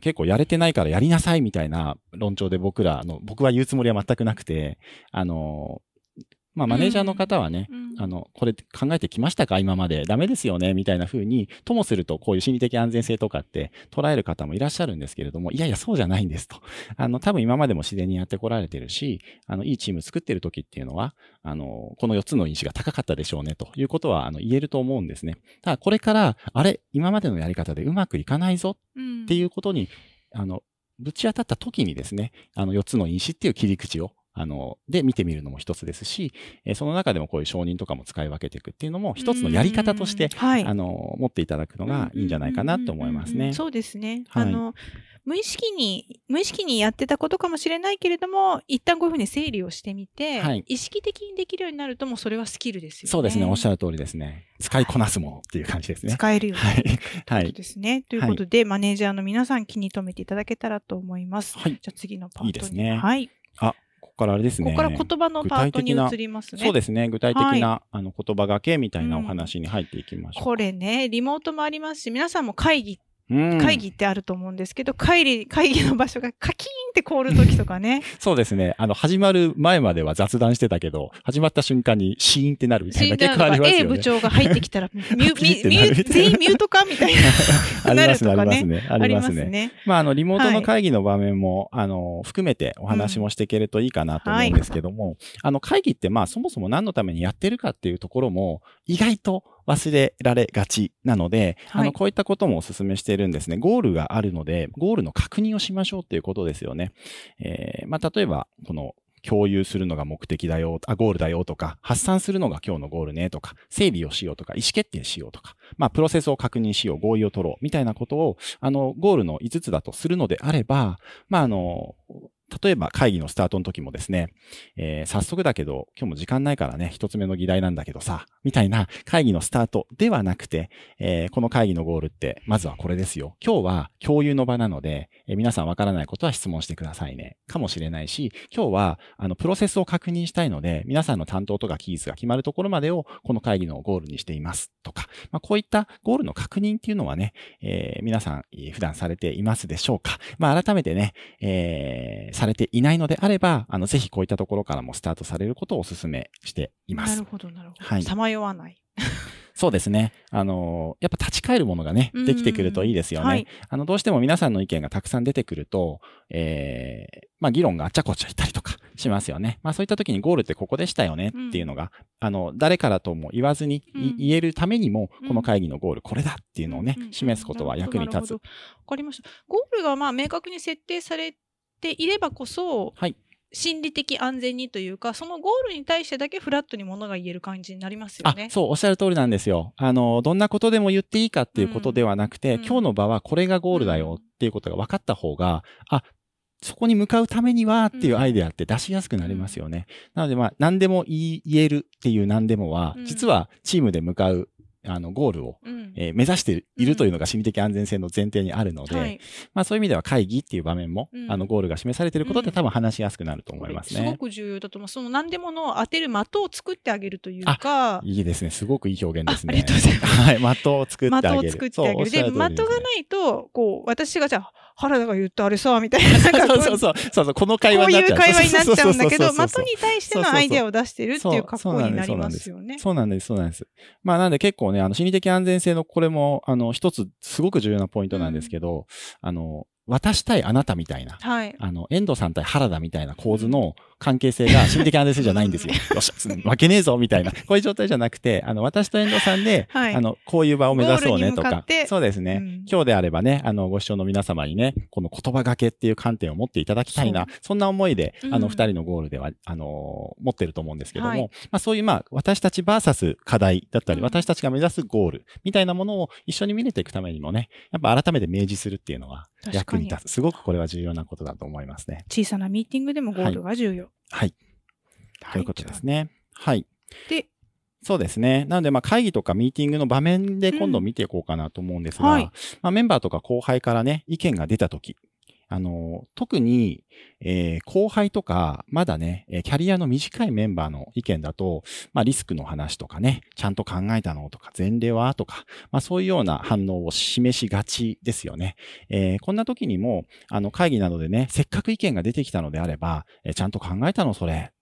結構やれてないからやりなさいみたいな論調で僕らの、僕は言うつもりは全くなくて、あの、まあ、マネージャーの方はね、うん、あの、これ考えてきましたか？今まで。ダメですよね？みたいな風に、ともすると、こういう心理的安全性とかって捉える方もいらっしゃるんですけれども、いやいや、そうじゃないんですと。あの、多分今までも自然にやってこられてるし、あの、いいチーム作ってる時っていうのは、あの、この4つの因子が高かったでしょうね、ということは、あの、言えると思うんですね。ただ、これから、あれ、今までのやり方でうまくいかないぞっていうことに、うん、あの、ぶち当たった時にですね、あの4つの因子っていう切り口をあの、で見てみるのも一つですし、えー、その中でもこういう承認とかも使い分けていくっていうのも一つのやり方として、はい、あの、持っていただくのがいいんじゃないかなと思いますね。そうですね。はい、あの、無意識に、無意識にやってたことかもしれないけれども、一旦こういうふうに整理をしてみて、はい、意識的にできるようになると、もうそれはスキルですよね。そうですね。おっしゃる通りですね。使いこなすものっていう感じですね。使えるように。はい。はい。ですね。ということで、はい、マネージャーの皆さん気に留めていただけたらと思います。はい。じゃあ次のパートに。いいですね。はい。あ、ここからあれですね。ここから言葉のパートに移りますね。そうですね。具体的な、はい、あの言葉がけみたいなお話に入っていきましょう、うん、これね、リモートもありますし、皆さんも会議会議ってあると思うんですけど、会議、会議の場所がカキーンって凍る時とかね。そうですね。あの、始まる前までは雑談してたけど、始まった瞬間にシーンってなるみたいな結構ありますよね。A 部長が入ってきたら、ミュ、ミュ、ミュ、全員ミュートかみたいな。なるとかね。ありますね。ありますね。まあ、あの、リモートの会議の場面も、はい、あの、含めてお話もしていけるといいかなと思うんですけども、あの、会議ってまあ、そもそも何のためにやってるかっていうところも、意外と忘れられがちなので、はい、あの、こういったこともお勧めしているんですね。ゴールがあるので、ゴールの確認をしましょうっていうことですよね。えー、まあ、例えば、この、共有するのが目的だよ、あ、ゴールだよとか、発散するのが今日のゴールねとか、整理をしようとか、意思決定しようとか、まあ、プロセスを確認しよう、合意を取ろう、みたいなことを、あの、ゴールの5つだとするのであれば、まあ、あの、例えば会議のスタートの時もですね、えー、早速だけど、今日も時間ないからね、一つ目の議題なんだけどさ、みたいな会議のスタートではなくて、えー、この会議のゴールって、まずはこれですよ。今日は共有の場なので、えー、皆さんわからないことは質問してくださいね。かもしれないし、今日は、あの、プロセスを確認したいので、皆さんの担当とか期日が決まるところまでを、この会議のゴールにしています。とか、まあ、こういったゴールの確認っていうのはね、え、皆さん、普段されていますでしょうか。まあ、改めてね、えー、されていないのであれば、あの、ぜひこういったところからもスタートされることをお勧めしています。なるほど、なるほど。はい。さまよわない。そうですね。あの、やっぱ立ち返るものがね、できてくるといいですよね。はい、あの、どうしても皆さんの意見がたくさん出てくると、えー、まあ、議論があっちゃこっちゃいったりとかしますよね。まあ、そういった時にゴールってここでしたよねっていうのが、うん、あの、誰からとも言わずに、うん、言えるためにも、この会議のゴールこれだっていうのをね、示すことは役に立つ。わかりました。ゴールがまあ明確に設定されていればこそ、はい。心理的安全にというか、そのゴールに対してだけフラットにものが言える感じになりますよね。そう、おっしゃる通りなんですよ。あの、どんなことでも言っていいかっていうことではなくて、うん、今日の場はこれがゴールだよっていうことが分かった方が、あ、そこに向かうためにはっていうアイデアって出しやすくなりますよね。うん、なのでまあ何でも言えるっていう何でもは、実はチームで向かうあの、ゴールを、うん、えー、目指しているというのが心理的安全性の前提にあるので、うんはい、まあそういう意味では会議っていう場面も、うん、あの、ゴールが示されていることって多分話しやすくなると思いますね。すごく重要だと思う。その何でもの当てる的を作ってあげるというか。いいですね。すごくいい表現ですね。ありがとうございます。はい。的を作ってあげる。的を作ってあげる。で、的がないと、こう、私がじゃあ、原田が言ったあれさ、みたいな。そうそうそう。そうそう、この会話になっちゃう。こういう会話になっちゃうんだけど、的に対してのアイデアを出してるっていう格好になりますよね。そうなんです、そうなんです。まあなんで結構ね、あの心理的安全性のこれも、あの、一つすごく重要なポイントなんですけど、うん、あの、渡したいあなたみたいな、はい、あの、遠藤さん対原田みたいな構図の関係性が心理的安全性じゃないんですよ。よし、負けねえぞみたいな、こういう状態じゃなくて、あの、私と遠藤さんで、はい、あの、こういう場を目指そうねとか、そうですね、うん、今日であればね、あの、ご視聴の皆様にね、この言葉がけっていう観点を持っていただきたいな、そんな思いで、あの、二人のゴールでは、あの、持ってると思うんですけども、はい、まあそういう、まあ、私たちバーサス課題だったり、私たちが目指すゴールみたいなものを一緒に見れていくためにもね、やっぱ改めて明示するっていうのは役に立つ。すごくこれは重要なことだと思いますね。小さなミーティングでもゴールが重要。はい。はい、ということですね。はい。で、そうですね。なので、まあ、会議とかミーティングの場面で今度見ていこうかなと思うんですが、うんはい、まあ、メンバーとか後輩からね、意見が出たとき、あの、特に、えー、後輩とか、まだね、キャリアの短いメンバーの意見だと、まあ、リスクの話とかね、ちゃんと考えたのとか、前例はとか、まあ、そういうような反応を示しがちですよね。えー、こんな時にも、あの、会議などでね、せっかく意見が出てきたのであれば、えー、ちゃんと考えたのそれ、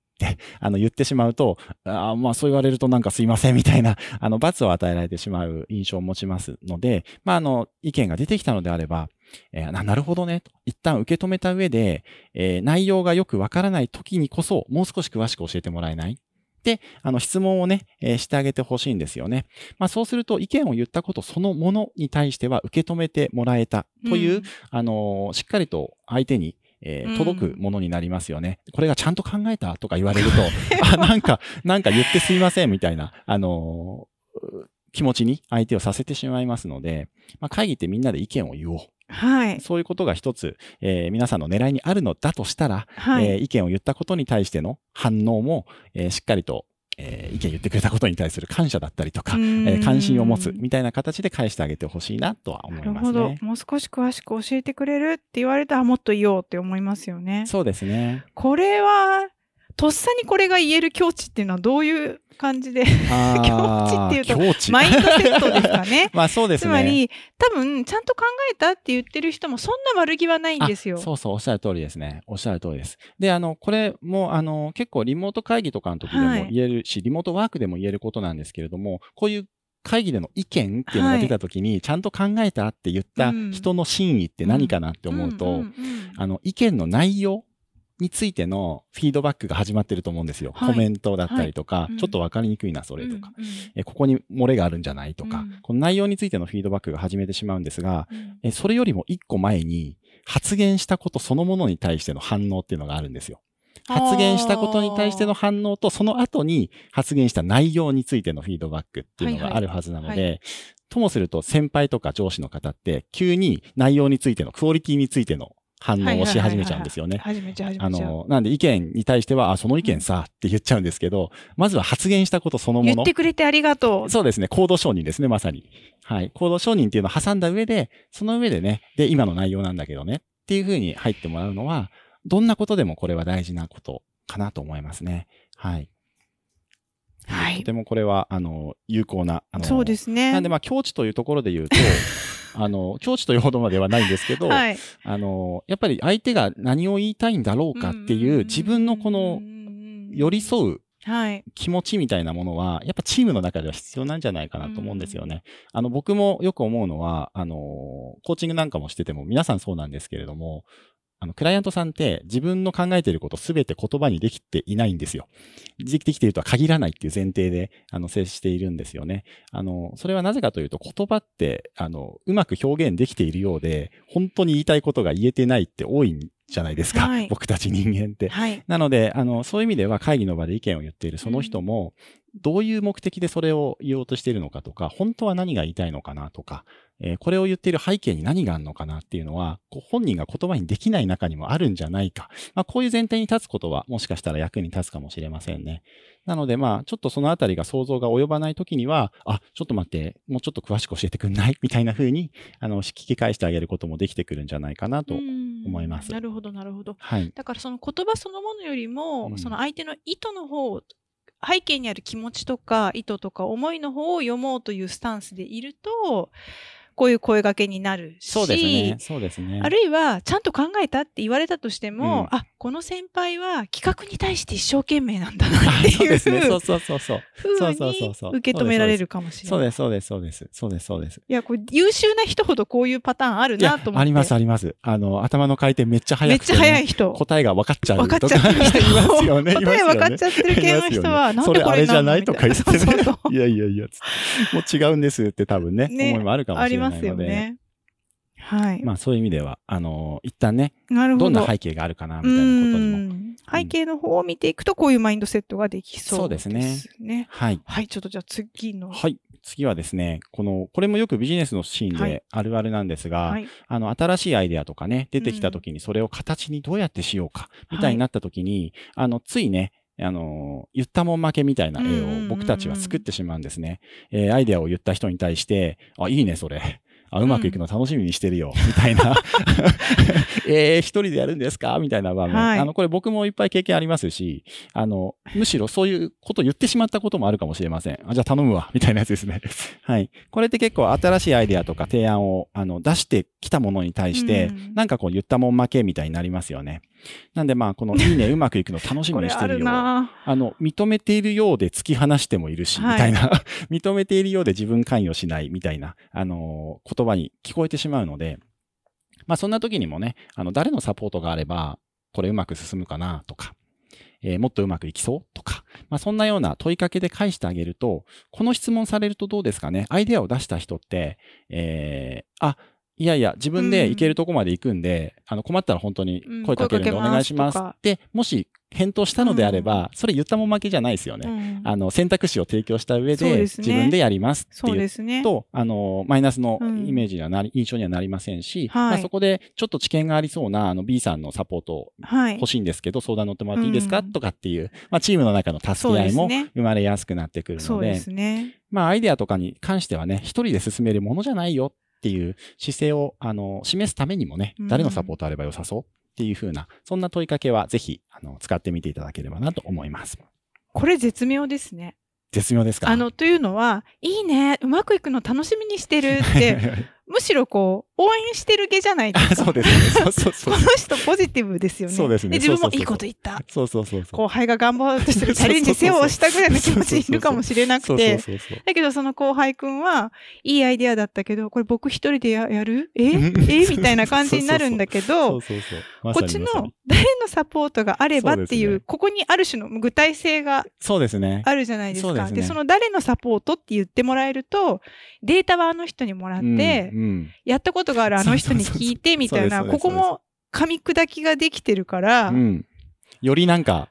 あの言ってしまうと、あまあそう言われるとなんかすいませんみたいな、あの罰を与えられてしまう印象を持ちますので、まああの意見が出てきたのであれば、えー、なるほどねと。一旦受け止めた上で、えー、内容がよくわからない時にこそ、もう少し詳しく教えてもらえないで、あの、質問をね、えー、してあげてほしいんですよね。まあ、そうすると、意見を言ったことそのものに対しては受け止めてもらえたという、うん、あの、しっかりと相手にえー、届くものになりますよね。うん、これがちゃんと考えたとか言われると、あ、なんか、なんか言ってすいませんみたいな、あのー、気持ちに相手をさせてしまいますので、まあ、会議ってみんなで意見を言おう。はい。そういうことが一つ、えー、皆さんの狙いにあるのだとしたら、はい、えー、意見を言ったことに対しての反応も、えー、しっかりとえー、意見言ってくれたことに対する感謝だったりとか、えー、関心を持つみたいな形で返してあげてほしいなとは思いますね。なるほど。もう少し詳しく教えてくれるって言われたらもっと言おうって思いますよね。そうですね。これは、とっさにこれが言える境地っていうのはどういう感じで？境地っていうとマインドセットですかね。まあそうですね。つまり多分ちゃんと考えたって言ってる人もそんな悪気はないんですよ。そうそうおっしゃる通りですね。おっしゃる通りです。であのこれもあの結構リモート会議とかの時でも言えるし、はい、リモートワークでも言えることなんですけれどもこういう会議での意見っていうのが出た時に、ちゃんと考えたって言った人の真意って何かなって思うと、あの、意見の内容についてのフィードバックが始まってると思うんですよ。はい、コメントだったりとか、はい、ちょっとわかりにくいな、それとか、うんうん、え、ここに漏れがあるんじゃないとか、うん、この内容についてのフィードバックが始めてしまうんですが、うん、えそれよりも一個前に発言したことそのものに対しての反応っていうのがあるんですよ。発言したことに対しての反応と、その後に発言した内容についてのフィードバックっていうのがあるはずなので、ともすると先輩とか上司の方って、急に内容についての、クオリティについての反応をし始めちゃうんですよね。始めちゃう、始めちゃう。あの、なんで意見に対しては、あ、その意見さ、って言っちゃうんですけど、まずは発言したことそのもの。言ってくれてありがとう。そうですね。コード承認ですね、まさに。はい。コード承認っていうのを挟んだ上で、その上でね、で、今の内容なんだけどね、っていうふうに入ってもらうのは、どんなことでもこれは大事なことかなと思いますね。はい。はい。とてもこれは、あの、有効な、あの、そうですね。なんで、まあ、境地というところで言うと、あの、境地というほどまではないんですけど、はい、あの、やっぱり相手が何を言いたいんだろうかっていう自分のこの寄り添う気持ちみたいなものは、やっぱチームの中では必要なんじゃないかなと思うんですよね。あの、僕もよく思うのは、あの、コーチングなんかもしてても皆さんそうなんですけれども、あの、クライアントさんって自分の考えていることすべて言葉にできていないんですよ。できているとは限らないっていう前提で、あの、接しているんですよね。あの、それはなぜかというと言葉って、あの、うまく表現できているようで、本当に言いたいことが言えてないって多いんじゃないですか。はい、僕たち人間って。はい、なので、あの、そういう意味では会議の場で意見を言っているその人も、どういう目的でそれを言おうとしているのかとか、本当は何が言いたいのかなとか、えー、これを言っている背景に何があるのかなっていうのは、本人が言葉にできない中にもあるんじゃないか。まあ、こういう前提に立つことは、もしかしたら役に立つかもしれませんね。なので、まあ、ちょっとそのあたりが想像が及ばないときには、あ、ちょっと待って、もうちょっと詳しく教えてくんない？みたいな風に、あの、聞き返してあげることもできてくるんじゃないかなと思います。なるほど、なるほど。はい。だからその言葉そのものよりも、うん、その相手の意図の方背景にある気持ちとか意図とか思いの方を読もうというスタンスでいると、こういう声掛けになるし、そうですね。そうですね。あるいは、ちゃんと考えたって言われたとしても、うん、あ、この先輩は企画に対して一生懸命なんだなっていう。そうですね。そうそうそうそう。そうそうそうそう。受け止められるかもしれない。そうです、そうです、そうです。そうです、そうです。いや、これ優秀な人ほどこういうパターンあるなと思って。あります、あります。あの、頭の回転めっちゃ速くて、ね、めっちゃ速い人。答えが分かっちゃう分かっちゃってる人いますよね。答え分かっちゃってる系の人は、なんでこれあれじゃないとか言ってね。いやいやいや、もう違うんですって多分ね、思いもあるかもしれないますよね。はい。まあそういう意味では、あのー、一旦ね、なるほどどんな背景があるかな、みたいなことにも。背景の方を見ていくと、こういうマインドセットができそうですね。そうですね。はい。はい、ちょっとじゃあ次の。はい。次はですね、この、これもよくビジネスのシーンであるあるなんですが、はい、あの、新しいアイデアとかね、出てきた時にそれを形にどうやってしようか、みたいになった時に、はい、あの、ついね、あの、言ったもん負けみたいな絵を僕たちは作ってしまうんですね。えー、アイデアを言った人に対して、あ、いいね、それ。あ、うまくいくの楽しみにしてるよ、みたいな。えー、一人でやるんですか？みたいな場面、はい。あの、これ僕もいっぱい経験ありますし、あの、むしろそういうこと言ってしまったこともあるかもしれません。あ、じゃあ頼むわ、みたいなやつですね。はい。これって結構新しいアイデアとか提案を、あの、出してきたものに対して、うん、なんかこう言ったもん負けみたいになりますよね。なんでまあ、このいいね、うまくいくの楽しみにしてるよ。あの、認めているようで突き放してもいるし、みたい。な、認めているようで自分関与しないみたいな、あの言葉に聞こえてしまうので、まあそんな時にもね、あの、誰のサポートがあれば、これうまく進むかなとか、えー、もっとうまくいきそうとか、まあそんなような問いかけで返してあげると、この質問されるとどうですかね？アイデアを出した人って、えー、あ、いやいや、自分で行けるとこまで行くんで、うん、あの、困ったら本当に声かけるんでお願いします。って、もし返答したのであれば、それ言ったもん負けじゃないですよね。あの、選択肢を提供した上で、自分でやりますっていうと、あの、マイナスのイメージにはなり、印象にはなりませんし、まあ、そこでちょっと知見がありそうな、あの、B さんのサポート欲しいんですけど、相談乗ってもらっていいですか、とかっていう、まあ、チームの中の助け合いも生まれやすくなってくるので、まあ、アイデアとかに関してはね、一人で進めるものじゃないよっていう姿勢を、あの、示すためにもね、誰のサポートあれば良さそうっていうふうな、そんな問いかけはぜひ、あの、使ってみていただければなと思います。これ絶妙ですね。絶妙ですか？あの、というのは、いいね、うまくいくの楽しみにしてるって むしろこう、応援してる系じゃないですか。そうですね。そうそうそう。この人ポジティブですよね。そうですね。自分もいいこと言った。そうそうそう後輩が頑張ろうとしてるチャレンジせをしたぐらいの気持ちいるかもしれなくて。だけどその後輩くんは、いいアイデアだったけど、これ僕一人でやる？え？え？みたいな感じになるんだけど、こっちの誰のサポートがあればっていう、ここにある種の具体性がそうですね。あるじゃないですか。で、その誰のサポートって言ってもらえると、データはあの人にもらって、やったことがあるあの人に聞いてみたいな、ここも噛み砕きができてるから、よりなんか、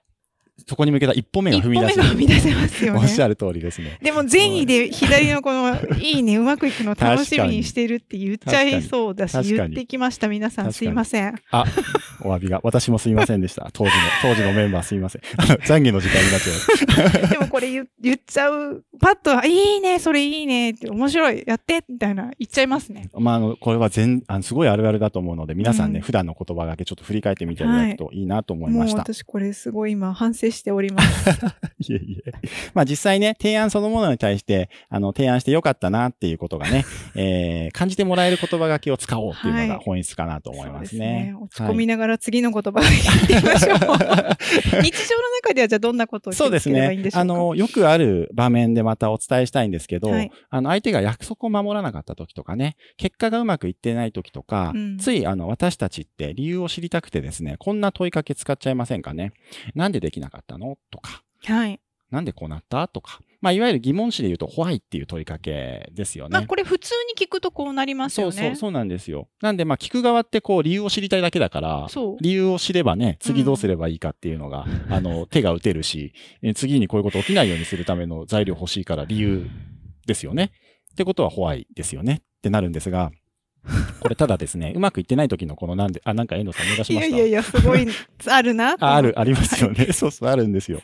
そこに向けた一歩目が踏み出せ踏み出せますよね。おっしゃる通りですね。でも善意で左のこの、いいね、うまくいくの楽しみにしてるって言っちゃいそうだし、言ってきました。皆さんすいません。あ、お詫びが。私もすいませんでした。当時の、当時のメンバーすいません。あの、懺悔の時間になっちゃう。でもこれ言言っちゃう。パッと、いいね、それいいねって、面白い、やって、みたいな、言っちゃいますね。まあ、あの、これは全、あのすごいあるあるだと思うので、皆さんね、うん、普段の言葉がけちょっと振り返ってみていただくといいなと思いました。もう私これすごい今反省しております。いえいえ。まあ実際ね、提案そのものに対して、あの、提案してよかったなっていうことがね、えー、感じてもらえる言葉がけを使おうっていうのが本質かなと思いますね。はい、ね落ち込みながら次の言葉を言ってみましょう。日常の中ではじゃあどんなことを聞ければいいんでしょうか？そうですね。あの、よくある場面でまたお伝えしたいんですけど、はい、あの、相手が約束を守らなかった時とかね、結果がうまくいってない時とか、うん、ついあの、私たちって理由を知りたくてですね、こんな問いかけ使っちゃいませんかね。なんでできなかったの？とか。はい。なんでこうなった？とか。まあ、いわゆる疑問詞で言うと、ホワイっていう問いかけですよね。まあ、これ普通に聞くとこうなりますよね。そうそう、そうなんですよ。なんで、まあ、聞く側ってこう、理由を知りたいだけだから、理由を知ればね、次どうすればいいかっていうのが、うん、あの、手が打てるし、次にこういうこと起きないようにするための材料欲しいから理由ですよね。ってことはホワイですよねってなるんですが、これただですね、うまくいってない時のこのなんで、あ、なんか遠藤さん目指しました？いやいやいや、すごい、あるな あ。ある、ありますよね。はい、そうそう、あるんですよ。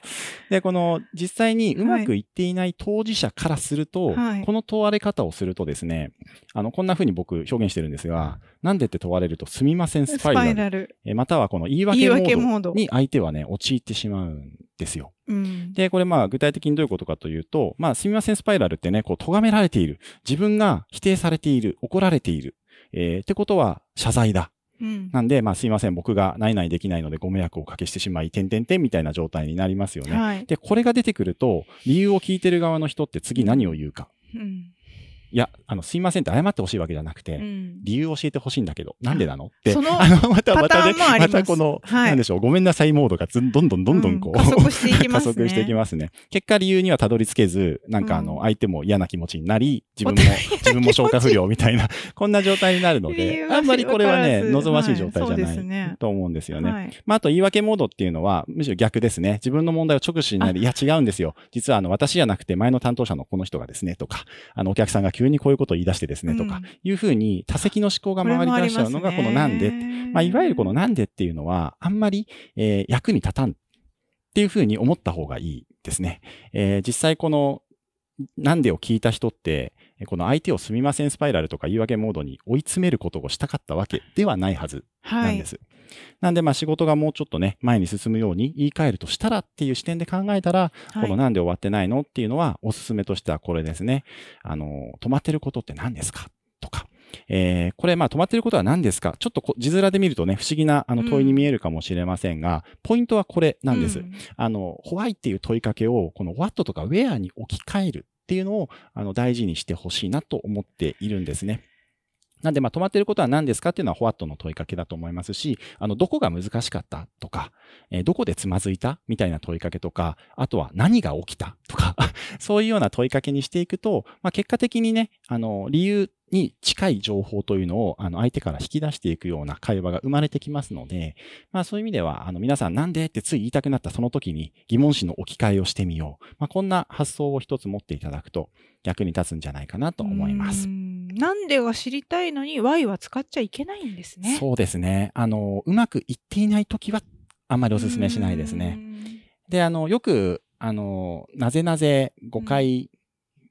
で、この、実際にうまくいっていない当事者からすると、はい、この問われ方をするとですね、あの、こんな風に僕表現してるんですが、なんでって問われると、すみませんスパイラル。ラルえまたはこの言い訳モードに相手はね、陥ってしまうんですよ。うん、で、これまあ具体的にどういうことかというと、まあすみませんスパイラルってね、こう咎められている。自分が否定されている。怒られている。えー、ってことは謝罪だ。うん、なんで、まあすいません、僕が何々できないのでご迷惑をおかけしてしまい、点々点みたいな状態になりますよね。はい、で、これが出てくると、理由を聞いてる側の人って次何を言うか。うんいや、あの、すいませんって謝ってほしいわけじゃなくて、うん、理由を教えてほしいんだけど、なんでなの？って、あの、またまたね、またこの、はい、なんでしょう、ごめんなさいモードがどんどんどんどんこう、うん、加速していきますね。加速していきますね。結果理由にはたどり着けず、なんかあの、相手も嫌な気持ちになり、自分も、自分も消化不良みたいな、こんな状態になるので、あんまりこれはね、望ましい状態じゃない、ね、と思うんですよね。はい、まあ、あと言い訳モードっていうのは、むしろ逆ですね。自分の問題を直視しないで、いや違うんですよ。実はあの、私じゃなくて前の担当者のこの人がですね、とか、あの、お客さんが急にこういうことを言い出してしてですね、とか、いうふうに多席の思考が回り出しちゃうのがこのなんで。まあ、いわゆるこのなんでっていうのは、あんまり、えー、役に立たんっていうふうに思った方がいいですね。えー、実際この、なんでを聞いた人って、この相手をすみませんスパイラルとか言い訳モードに追い詰めることをしたかったわけではないはずなんです。はいなんで、まあ仕事がもうちょっとね、前に進むように言い換えるとしたらっていう視点で考えたら、はい、このなんで終わってないのっていうのは、おすすめとしてはこれですね。あの、止まってることって何ですかとか。えー、これ、まあ、止まってることは何ですかちょっと字面で見るとね、不思議なあの問いに見えるかもしれませんが、うん、ポイントはこれなんです。うん、あの、ホワイっていう問いかけを、この what とか where に置き換えるっていうのを、あの、大事にしてほしいなと思っているんですね。なんで、まあ、止まってることは何ですかっていうのは、ホワットの問いかけだと思いますし、あの、どこが難しかったとか、えー、どこでつまずいたみたいな問いかけとか、あとは何が起きたとか そういうような問いかけにしていくと、まあ、結果的にね、あの、理由に近い情報というのを、あの、相手から引き出していくような会話が生まれてきますので、まあそういう意味では、あの、皆さんなんでってつい言いたくなったその時に疑問詞の置き換えをしてみよう。まあこんな発想を一つ持っていただくと役に立つんじゃないかなと思います。なんでが知りたいのに Y は使っちゃいけないんですね。そうですね。あの、うまくいっていない時はあんまりお勧めしないですね。で、あの、よく、あの、なぜなぜ誤解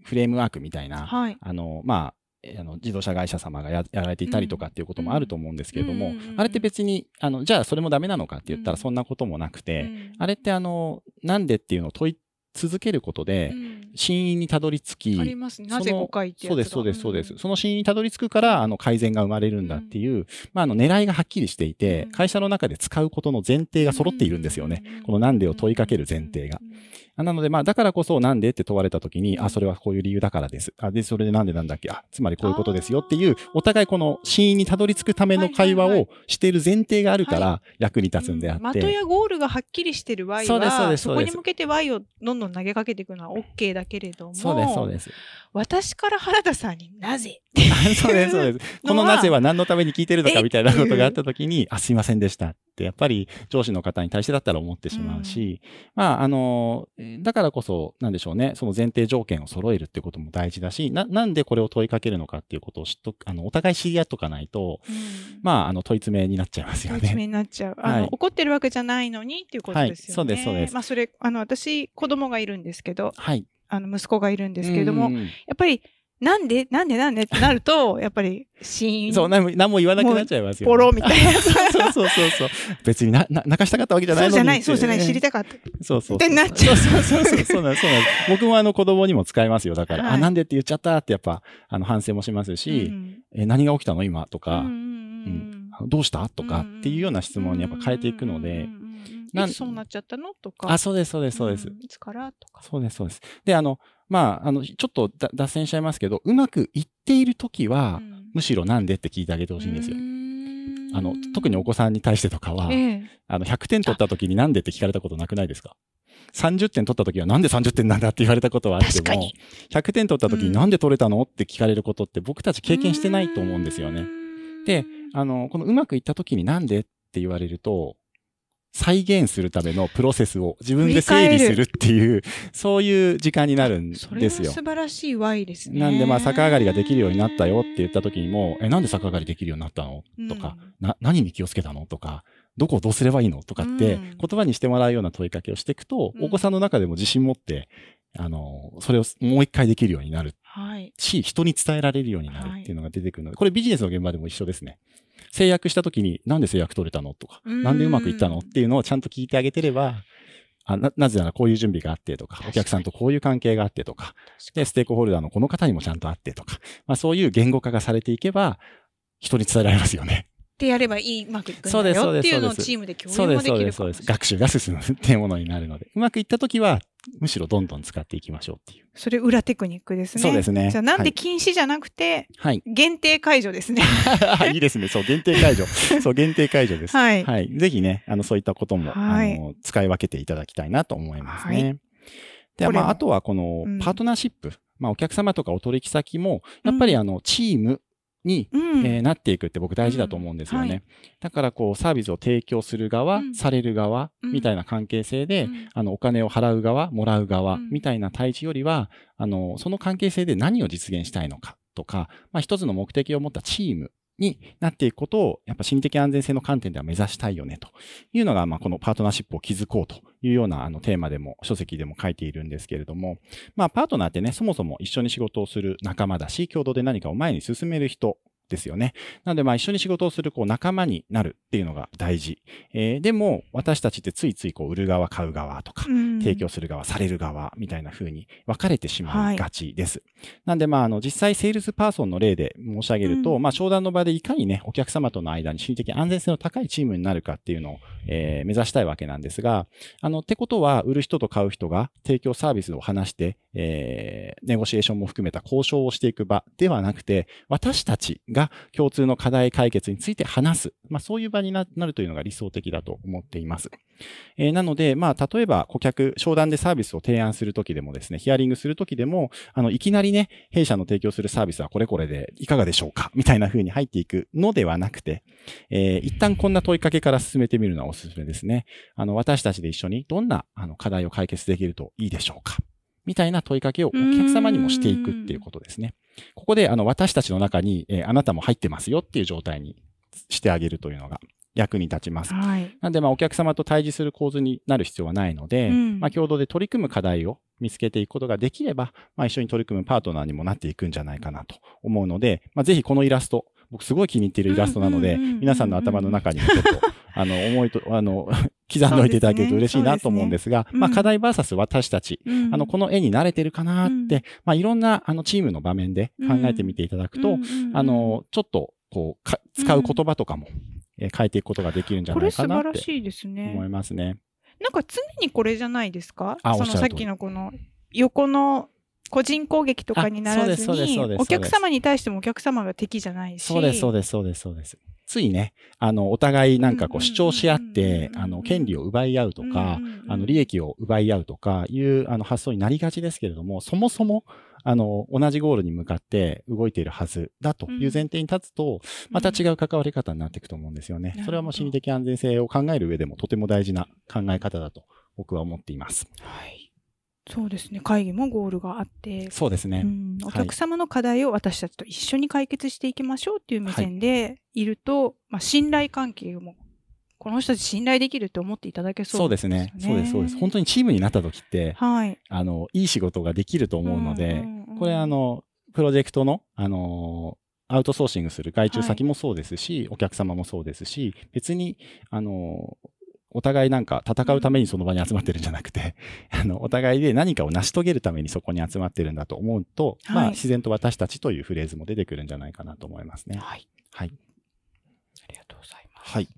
フレームワークみたいな、はい、あの、まあ、あの自動車会社様がやられていたりとかっていうこともあると思うんですけれども、あれって別にあのじゃあそれもダメなのかって言ったらそんなこともなくて、あれってあのなんでっていうのを問い続けることで、真因にたどり着き、ありますなぜ誤解ってそうです、そうです、そうです。その真因にたどり着くから、あの、改善が生まれるんだっていう、まあ、あの、狙いがはっきりしていて、会社の中で使うことの前提が揃っているんですよね。このなんでを問いかける前提が。なので、まあ、だからこそ、なんでって問われたときに、あ、それはこういう理由だからです。あ、で、それでなんでなんだっけ？あ、つまりこういうことですよっていう、お互いこの真因にたどり着くための会話をしている前提があるから役に立つんであって。的やゴールがはっきりしてる Y は、そそ。そこに向けて Y をどんどん投げかけていくのは OK だけれども、そうです、そうです。私から原田さんになぜ？そうです、そうです。このなぜは何のために聞いてるのかみたいなことがあったときに、あ、すいませんでしたって、やっぱり上司の方に対してだったら思ってしまうし、うん、まあ、あの、だからこそ、なんでしょうね、その前提条件を揃えるってことも大事だし、な、なんでこれを問いかけるのかっていうことを知っとあの、お互い知り合っとかないと、うん、まあ、あの、問い詰めになっちゃいますよね。問い詰めになっちゃう。あの、はい、怒ってるわけじゃないのにっていうことですよね。はい、そうです、そうです。まあ、それ、あの、私、子供がいるんですけど、はい。あの、息子がいるんですけれども、やっぱり、なんでなんでなんでってなると、やっぱり、シーン。そう、何も言わなくなっちゃいますよ、ね。ポロみたいな。そうそうそうそう。別にな、な、泣かしたかったわけじゃないのそうじゃない、そうじゃない、知りたかった。そうそう。ってなっちゃう。そうそうそう、そうなんです、そうなんです。僕もあの子供にも使いますよ。だから、はい、あ、なんでって言っちゃったってやっぱ、あの反省もしますし、うん、え、何が起きたの今とか、うん、どうした？とかっていうような質問にやっぱ変えていくので、なんそうなっちゃったの？とか。あ、そうです、そうです、そうです。いつから？とか。そうです、そうです。で、あの、まあ、あの、ちょっと脱線しちゃいますけど、うまくいっているときは、うん、むしろなんでって聞いてあげてほしいんですよ。あの、特にお子さんに対してとかは、ええ、あの、100点取ったときになんでって聞かれたことなくないですか ?30 点取ったときはなんで30点なんだって言われたことはあっても、100点取ったときになんで取れたのって聞かれることって僕たち経験してないと思うんですよね。で、あの、このうまくいったときになんでって言われると、再現するためのプロセスを自分で整理するっていう、そういう時間になるんですよ。素晴らしい Y ですね。なんでまあ逆上がりができるようになったよって言った時にも、え、なんで逆上がりできるようになったの？とか、うん、な、何に気をつけたの？とか、どこをどうすればいいの？とかって、言葉にしてもらうような問いかけをしていくと、うん、お子さんの中でも自信持って、あの、それをもう一回できるようになる。はい。し、人に伝えられるようになるっていうのが出てくるので、これビジネスの現場でも一緒ですね。制約した時に、なんで制約取れたのとか、なんでうまくいったのっていうのをちゃんと聞いてあげてれば、あな、なぜならこういう準備があってとか、お客さんとこういう関係があってとか、で、ステークホルダーのこの方にもちゃんとあってとか、まあそういう言語化がされていけば、人に伝えられますよね。ってやればいい、うまくいくんだよっていうのをチームで共有もできるそうです、そうです。学習が進むっていうものになるので、うまくいったときは、むしろどんどん使っていきましょうっていう。それ裏テクニックですね。そうですね。じゃあなんで禁止じゃなくて、はい。限定解除ですね。いいですね。そう、限定解除。そう、限定解除です。はい。はい。ぜひね、あの、そういったことも、はい、あの、使い分けていただきたいなと思いますね。はい、で、まあ、あとはこの、パートナーシップ。うん、まあ、お客様とかお取引先も、やっぱりあの、チームに、うん、えー、なっていくって僕大事だと思うんですよね。うん。はい、だからこうサービスを提供する側、うん、される側、みたいな関係性で、あのお金を払う側、もらう側、みたいな対峙よりは、あの、その関係性で何を実現したいのかとか、まあ一つの目的を持ったチームになっていくことを、やっぱ心理的安全性の観点では目指したいよね、というのが、まあ、このパートナーシップを築こうというような、あの、テーマでも、書籍でも書いているんですけれども、まあ、パートナーってね、そもそも一緒に仕事をする仲間だし、共同で何かを前に進める人ですよね。なので、まあ一緒に仕事をするこう仲間になるっていうのが大事。えー、でも、私たちってついついこう売る側、買う側とか、提供する側、される側みたいな風に分かれてしまいがちです。はい、なんで、まああの実際セールスパーソンの例で申し上げると、うん、まあ商談の場でいかにね、お客様との間に心理的安全性の高いチームになるかっていうのを、えー、目指したいわけなんですが、あの、ってことは、売る人と買う人が提供サービスを話して、えー、ネゴシエーションも含めた交渉をしていく場ではなくて、私たちがが共通の課題解決について話す。まあ、そういう場になるというのが理想的だと思っています。えー、なので、まあ、例えば顧客、商談でサービスを提案するときでもですね、ヒアリングするときでも、あの、いきなりね、弊社の提供するサービスはこれこれでいかがでしょうか？みたいな風に入っていくのではなくて、えー、一旦こんな問いかけから進めてみるのはおすすめですね。あの、私たちで一緒にどんなあの課題を解決できるといいでしょうか？みたいな問いかけをお客様にもしていくっていうことですね。ここで、あの、私たちの中に、えー、あなたも入ってますよっていう状態にしてあげるというのが役に立ちます。はい、なんで、まあ、お客様と対峙する構図になる必要はないので、うん、まあ、共同で取り組む課題を見つけていくことができれば、まあ、一緒に取り組むパートナーにもなっていくんじゃないかなと思うので、まあ、ぜひこのイラスト、僕すごい気に入っているイラストなので、皆さんの頭の中にもちょっと、あの、思いと、あの、刻んでおいていただけると嬉しいなと思うんですが、まあ、課題バーサス私たち、うん、あの、この絵に慣れてるかなって、うん、まあ、いろんな、あの、チームの場面で考えてみていただくと、あの、ちょっと、こう、使う言葉とかも、え変えていくことができるんじゃないかなって思いますね。なんか常にこれじゃないですか？そのさっきのこの横の個人攻撃とかにならずに、お客様に対してもお客様が敵じゃないし。そうです、そうです、そうです、そうです。ついね、あの、お互いなんかこう主張し合って、あの、権利を奪い合うとか、あの、利益を奪い合うとかいう、あの、発想になりがちですけれども、そもそも、あの、同じゴールに向かって動いているはずだという前提に立つと、また違う関わり方になっていくと思うんですよね。それはもう心理的安全性を考える上でもとても大事な考え方だと僕は思っています。はい。そうですね。会議もゴールがあって、そうですね。うん、お客様の課題を私たちと一緒に解決していきましょうっていう目線でいると、はい、まあ、信頼関係も、この人たち信頼できると思っていただけそうですね。そうですね。そうです、そうです。本当にチームになった時って、はい。あの、いい仕事ができると思うので、うんうんうん、これあの、プロジェクトの、あのアウトソーシングする外注先もそうですし、はい、お客様もそうですし、別に、あの、お互いなんか戦うためにその場に集まってるんじゃなくて、あの、お互いで何かを成し遂げるためにそこに集まってるんだと思うと、はい、まあ、自然と私たちというフレーズも出てくるんじゃないかなと思いますね。はい。はい。ありがとうございます。はい。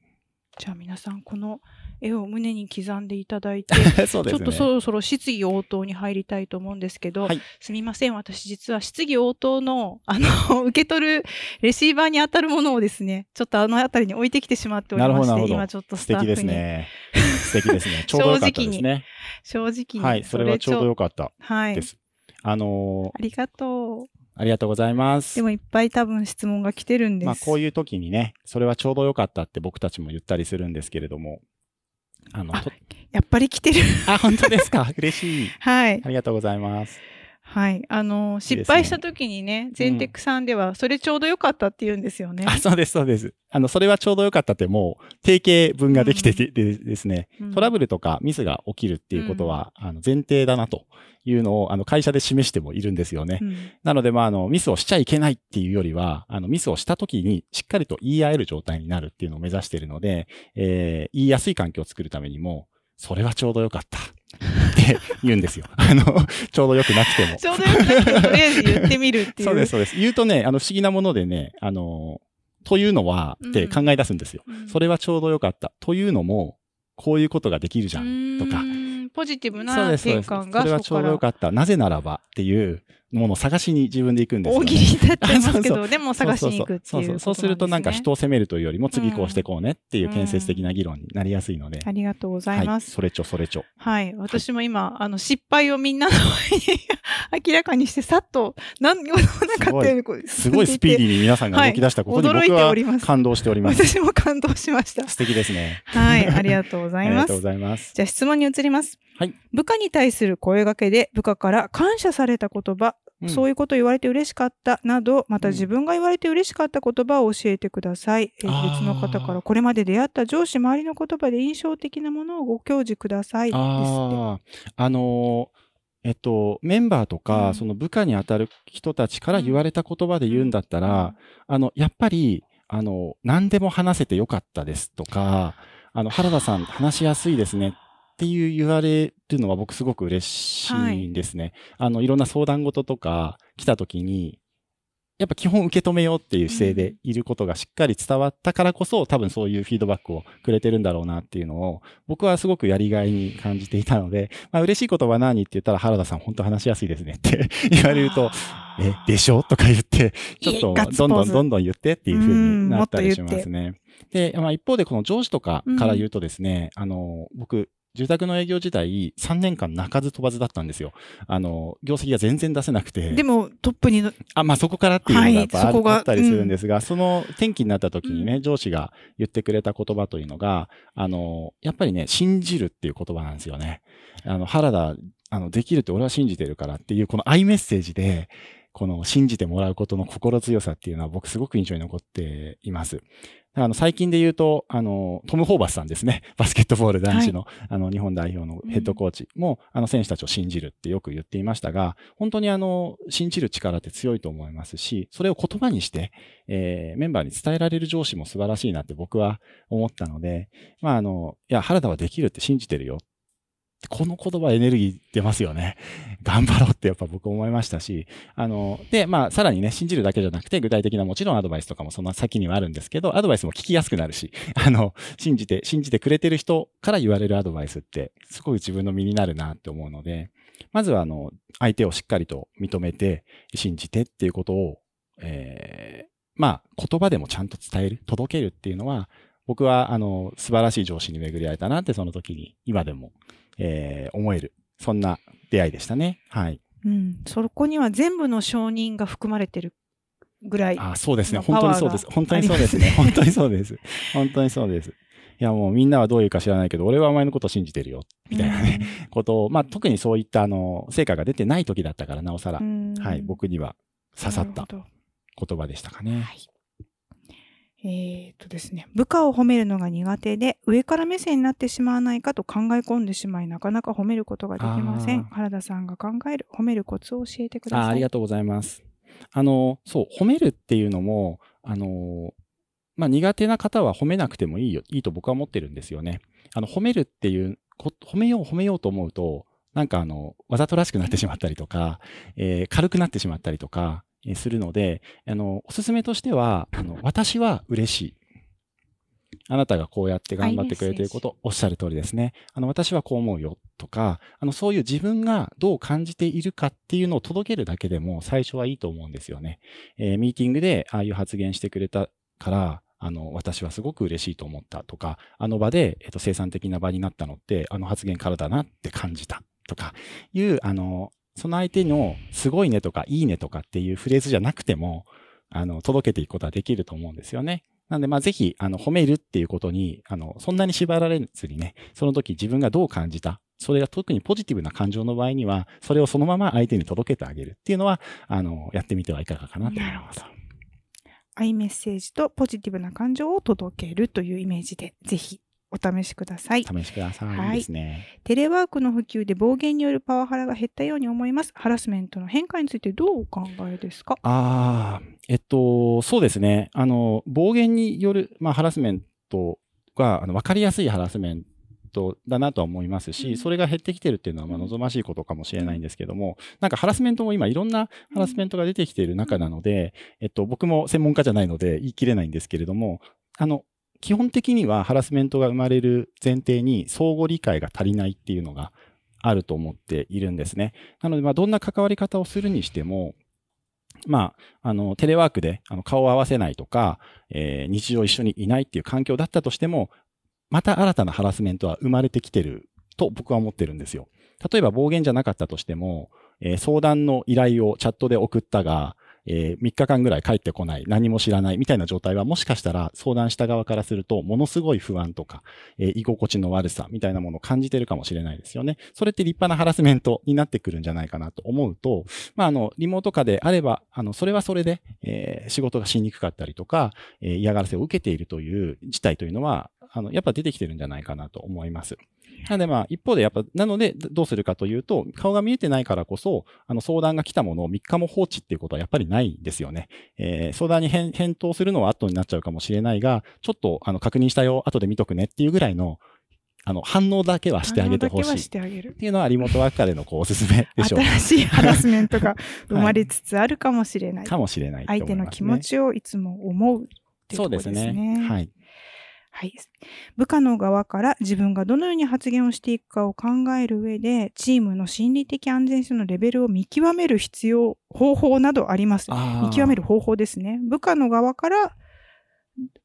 じゃあ皆さん、この絵を胸に刻んでいただいて、ね、ちょっとそろそろ質疑応答に入りたいと思うんですけど、はい、すみません、私実は質疑応答の、あの、受け取るレシーバーに当たるものをですね、ちょっとあの辺りに置いてきてしまっておりまして、今ちょっとスタッフに。素敵ですね。素敵ですね。ちょうどよかったですね。正直に。はい、それはちょうどよかったです。はい、あのー、ありがとう。ありがとうございます。でもいっぱい多分質問が来てるんです。まあこういう時にね、それはちょうどよかったって僕たちも言ったりするんですけれども、あの、あやっぱり来てる。あ、本当ですか？嬉しい。はい。ありがとうございます。はい。あの、失敗した時にね、全テックさんでは、それちょうどよかったって言うんですよね。あ、そうです、そうです。あの、それはちょうどよかったってもう、定型文ができてて、ですね、うん、トラブルとかミスが起きるっていうことは、うん、あの、前提だなというのを、あの、会社で示してもいるんですよね。うん、なので、まあ、あの、ミスをしちゃいけないっていうよりは、あの、ミスをした時に、しっかりと言い合える状態になるっていうのを目指しているので、えー、言いやすい環境を作るためにも、それはちょうどよかった。っ て言うんですよ。あの、ちょうどよくなくても。ちょうどよくなくても、とりあえず言ってみるっていう。そうです、そうです。言うとね、あの、不思議なものでね、あの、というのは、って考え出すんですよ。うん、それはちょうどよかった。というのも、こういうことができるじゃん、とか。ポジティブな転換がそれはちょうどよかった。なぜならばっていうものを探しに自分で行くんですよ、ね。大喜利になっちゃいますけど、でも探しに行くっていう、ね、そうそうするとなんか人を責めるというよりも次こうしてこうねっていう建設的な議論になりやすいので。ありがとうございます。はい、それちょ、それちょ。はい。私も今、はい、あの、失敗をみんなの前に明らかにして、さっと、何もなかったようにすごいスピーディーに皆さんが動き出したことに、はい、僕は感動しております。私も感動しました。素敵ですね。はい。ありがとうございます。ありがとうございます。じゃあ質問に移ります。はい。部下に対する声掛けで部下から感謝された言葉、うん、そういうこと言われて嬉しかったなど、また自分が言われて嬉しかった言葉を教えてください。うん、え別の方からこれまで出会った上司、周りの言葉で印象的なものをご教示ください。ああのーえっと、メンバーとか、うん、その部下に当たる人たちから言われた言葉で言うんだったら、うん、あの、やっぱり、あの、何でも話せてよかったですとか、あの、原田さん話しやすいですねっていう言われるのは僕すごく嬉しいんですね。はい、あの、いろんな相談事とか来た時に、やっぱ基本受け止めようっていう姿勢でいることがしっかり伝わったからこそ、多分そういうフィードバックをくれてるんだろうなっていうのを、僕はすごくやりがいに感じていたので、まあ嬉しい言葉何って言ったら原田さん本当話しやすいですねって 言われると、え、でしょ？とか言って、ちょっとどんどんどんどん言ってっていうふうになったりしますね。で、まあ一方でこの上司とかから言うとですね、あの、僕、住宅の営業自体3年間鳴かず飛ばずだったんですよ。あの、業績が全然出せなくて。でもトップにあ、まあそこからっていうのがやっぱあ,、はい、あったりするんですが、うん、その転機になった時にね、上司が言ってくれた言葉というのが、あの、やっぱりね、信じるっていう言葉なんですよね。あの、原田、あの、できるって俺は信じてるからっていうこのアイメッセージで、この信じてもらうことの心強さっていうのは僕すごく印象に残っています。あの、最近で言うと、あの、トム・ホーバスさんですね。バスケットボール男子の、はい、あの、日本代表のヘッドコーチも、うん、あの、選手たちを信じるってよく言っていましたが、本当にあの、信じる力って強いと思いますし、それを言葉にして、えー、メンバーに伝えられる上司も素晴らしいなって僕は思ったので、まあ、あの、いや、原田はできるって信じてるよこの言葉エネルギー出ますよね。頑張ろうってやっぱ僕思いましたし、あの、で、まあ、さらにね、信じるだけじゃなくて、具体的なもちろんアドバイスとかもその先にはあるんですけど、アドバイスも聞きやすくなるし、あの、信じて、信じてくれてる人から言われるアドバイスって、すごい自分の身になるなって思うので、まずは、あの、相手をしっかりと認めて、信じてっていうことを、えー、まあ、言葉でもちゃんと伝える、届けるっていうのは、僕は、あの、素晴らしい上司に巡り会えたなって、その時に、今でもえー、思える、そんな出会いでしたね。はい。うん。そこには全部の承認が含まれてるぐらい。あ、そうですね。本当にそうです。本当にそうですね。本当にそうです。本当にそうです。いやもうみんなはどういうか知らないけど、俺はお前のことを信じてるよ、みたいなね、うん、ことを、まあ特にそういったあの、成果が出てない時だったから、なおさら、はい、僕には刺さった言葉でしたかね。はいえっ、とですね、部下を褒めるのが苦手で、上から目線になってしまわないかと考え込んでしまい、なかなか褒めることができません。原田さんが考える褒めるコツを教えてください。あありがとうございます。あの、そう、褒めるっていうのも、あの、まあ、苦手な方は褒めなくてもいいよ、いいと僕は思ってるんですよね。あの、褒めるっていう、褒めよう褒めようと思うと、なんかあの、わざとらしくなってしまったりとか、えー、軽くなってしまったりとか、するので、あの、おすすめとしては、あの、私は嬉しい。あなたがこうやって頑張ってくれていること、おっしゃる通りですね。あの、私はこう思うよとか、あの、そういう自分がどう感じているかっていうのを届けるだけでも最初はいいと思うんですよね。えー、ミーティングでああいう発言してくれたから、あの、私はすごく嬉しいと思ったとか、あの場で、えっと、生産的な場になったのって、あの発言からだなって感じたとかいう、あの、その相手のすごいねとかいいねとかっていうフレーズじゃなくても、あの、届けていくことはできると思うんですよね。なんで、まあ、ぜひ、あの、褒めるっていうことに、あの、そんなに縛られずにね、その時自分がどう感じた、それが特にポジティブな感情の場合には、それをそのまま相手に届けてあげるっていうのは、あの、やってみてはいかがかなと思います。アイメッセージとポジティブな感情を届けるというイメージで、ぜひお試しください。試しください。はい。ですね。テレワークの普及で暴言によるパワハラが減ったように思います。ハラスメントの変化についてどうお考えですか？ああ、えっと、そうですね。あの、暴言による、まあ、ハラスメントが、あの、わかりやすいハラスメントだなとは思いますし、それが減ってきてるっていうのはまあ望ましいことかもしれないんですけども、なんかハラスメントも今いろんなハラスメントが出てきている中なので、えっと、僕も専門家じゃないので言い切れないんですけれども、あの、基本的にはハラスメントが生まれる前提に相互理解が足りないっていうのがあると思っているんですね。なので、まあ、どんな関わり方をするにしても、まあ、あの、テレワークであの顔を合わせないとか、えー、日常一緒にいないっていう環境だったとしても、また新たなハラスメントは生まれてきてると僕は思ってるんですよ。例えば暴言じゃなかったとしても、えー、相談の依頼をチャットで送ったが、えー、3日間ぐらい帰ってこない、何も知らないみたいな状態は、もしかしたら相談した側からすると、ものすごい不安とか、えー、居心地の悪さみたいなものを感じてるかもしれないですよね。それって立派なハラスメントになってくるんじゃないかなと思うと、まあ、あの、リモート化であれば、あの、それはそれで、えー、仕事がしにくかったりとか、え、嫌がらせを受けているという事態というのは、あの、やっぱ出てきてるんじゃないかなと思います。なのでまあ、一方でやっぱ、なのでどうするかというと、顔が見えてないからこそ、あの相談が来たものを3日も放置っていうことはやっぱりないんですよね。えー、相談に返答するのは後になっちゃうかもしれないが、ちょっとあの確認したよ、後で見とくねっていうぐらいのあの、反応だけはしてあげてほしい。っていうのはリモートワーク下でのこうおすすめでしょう。新しいハラスメントが生まれつつあるかもしれない。かもしれない、ね、相手の気持ちをいつも思うっていうことですね。そうですね。はい。はい。部下の側から自分がどのように発言をしていくかを考える上で、チームの心理的安全性のレベルを見極める必要、方法などあります。見極める方法ですね。部下の側から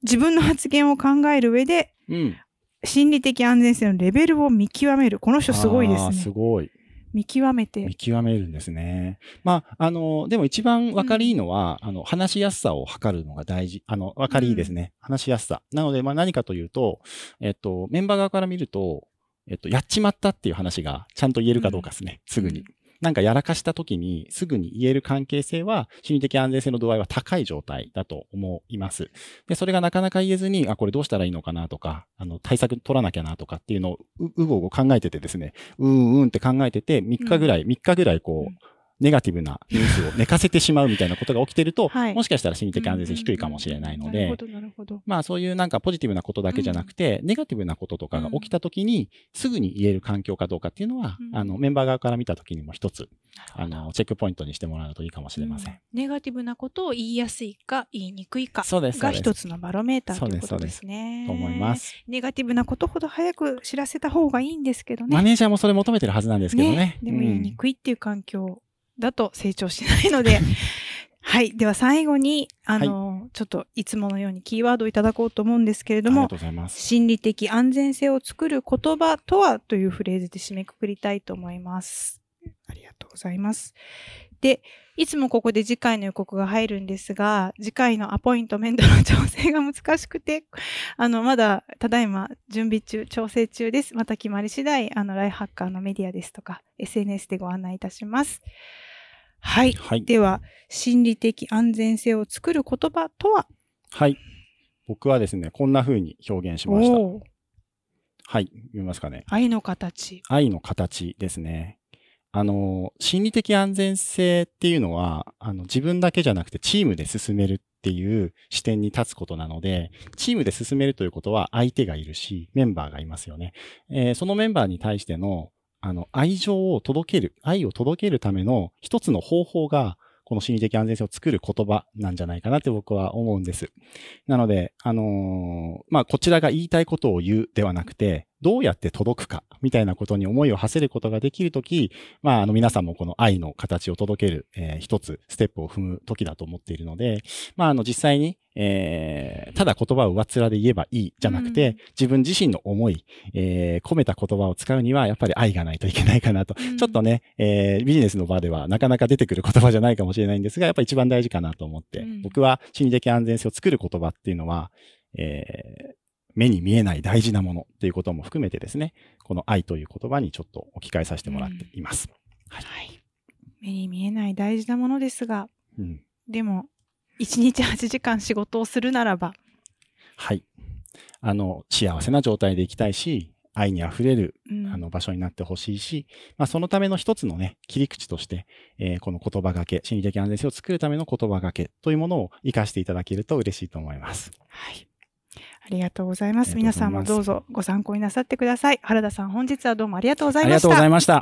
自分の発言を考える上で、うん、心理的安全性のレベルを見極める。この人すごいですね。すごい。見極めて。見極めるんですね。まあ、あの、でも一番わかりいいのは、うん、あの、話しやすさを測るのが大事。あの、わかりいいですね。うん、話しやすさ。なので、まあ何かというと、えっと、メンバー側から見ると、えっと、やっちまったっていう話がちゃんと言えるかどうかですね。うん、すぐに。なんかやらかした時にすぐに言える関係性は心理的安全性の度合いは高い状態だと思います。で、それがなかなか言えずに、あ、これどうしたらいいのかなとか、あの、対策取らなきゃなとかっていうのをう、うごうご考えててですね、うんうんって考えてて、3日ぐらい、うん、3日ぐらいこう、ネガティブなニュースを寝かせてしまうみたいなことが起きてると、はい、もしかしたら心理的安全性低いかもしれないので、まあそういうなんかポジティブなことだけじゃなくて、うん、ネガティブなこととかが起きたときに、すぐに言える環境かどうかっていうのは、うん、あの、メンバー側から見たときにも一つ、あの、チェックポイントにしてもらうといいかもしれません。うん、ネガティブなことを言いやすいか、言いにくいかが一つのバロメーターということですね。と思います。ネガティブなことほど早く知らせた方がいいんですけどね。マネージャーもそれ求めてるはずなんですけどね。ねでも言いにくいっていう環境だと成長しないので、はい。では最後に、あの、はい、ちょっといつものようにキーワードをいただこうと思うんですけれども、心理的安全性を作る言葉とはというフレーズで締めくくりたいと思います。ありがとうございます。で、いつもここで次回の予告が入るんですが、次回のアポイントメントの調整が難しくて、あの、まだ、ただいま準備中、調整中です。また決まり次第、あの、ライハッカーのメディアですとか、SNS でご案内いたします。はい。はい、では、心理的安全性を作る言葉とは？はい。僕はですね、こんな風に表現しました。はい。読みますかね。愛の形。愛の形ですね。あの、心理的安全性っていうのは、あの、自分だけじゃなくてチームで進めるっていう視点に立つことなので、チームで進めるということは相手がいるし、メンバーがいますよね。えー、そのメンバーに対してのあの、愛情を届ける、愛を届けるための一つの方法が、この心理的安全性を作る言葉なんじゃないかなって僕は思うんです。なので、あのー、まあ、こちらが言いたいことを言うではなくて、どうやって届くか、みたいなことに思いを馳せることができるとき、まあ、あの、皆さんもこの愛の形を届ける、えー、一つ、ステップを踏むときだと思っているので、まあ、あの、実際に、えー、ただ言葉を上っ面で言えばいいじゃなくて、うん、自分自身の思い、えー、込めた言葉を使うには、やっぱり愛がないといけないかなと。うん、ちょっとね、えー、ビジネスの場ではなかなか出てくる言葉じゃないかもしれないんですが、やっぱり一番大事かなと思って、うん、僕は心理的安全性を作る言葉っていうのは、えー、目に見えない大事なものっていうことも含めてですね、この愛という言葉にちょっと置き換えさせてもらっています。はい、はい。目に見えない大事なものですが、うん、でも、1日8時間仕事をするならば。はい。あの、幸せな状態でいきたいし、愛に溢れる、あの場所になってほしいし、まあ、そのための一つのね、切り口として、えー、この言葉がけ、心理的安全性を作るための言葉がけというものを活かしていただけると嬉しいと思います。はい。ありがとうございます。皆さんもどうぞご参考になさってください。原田さん、本日はどうもありがとうございました。ありがとうございました。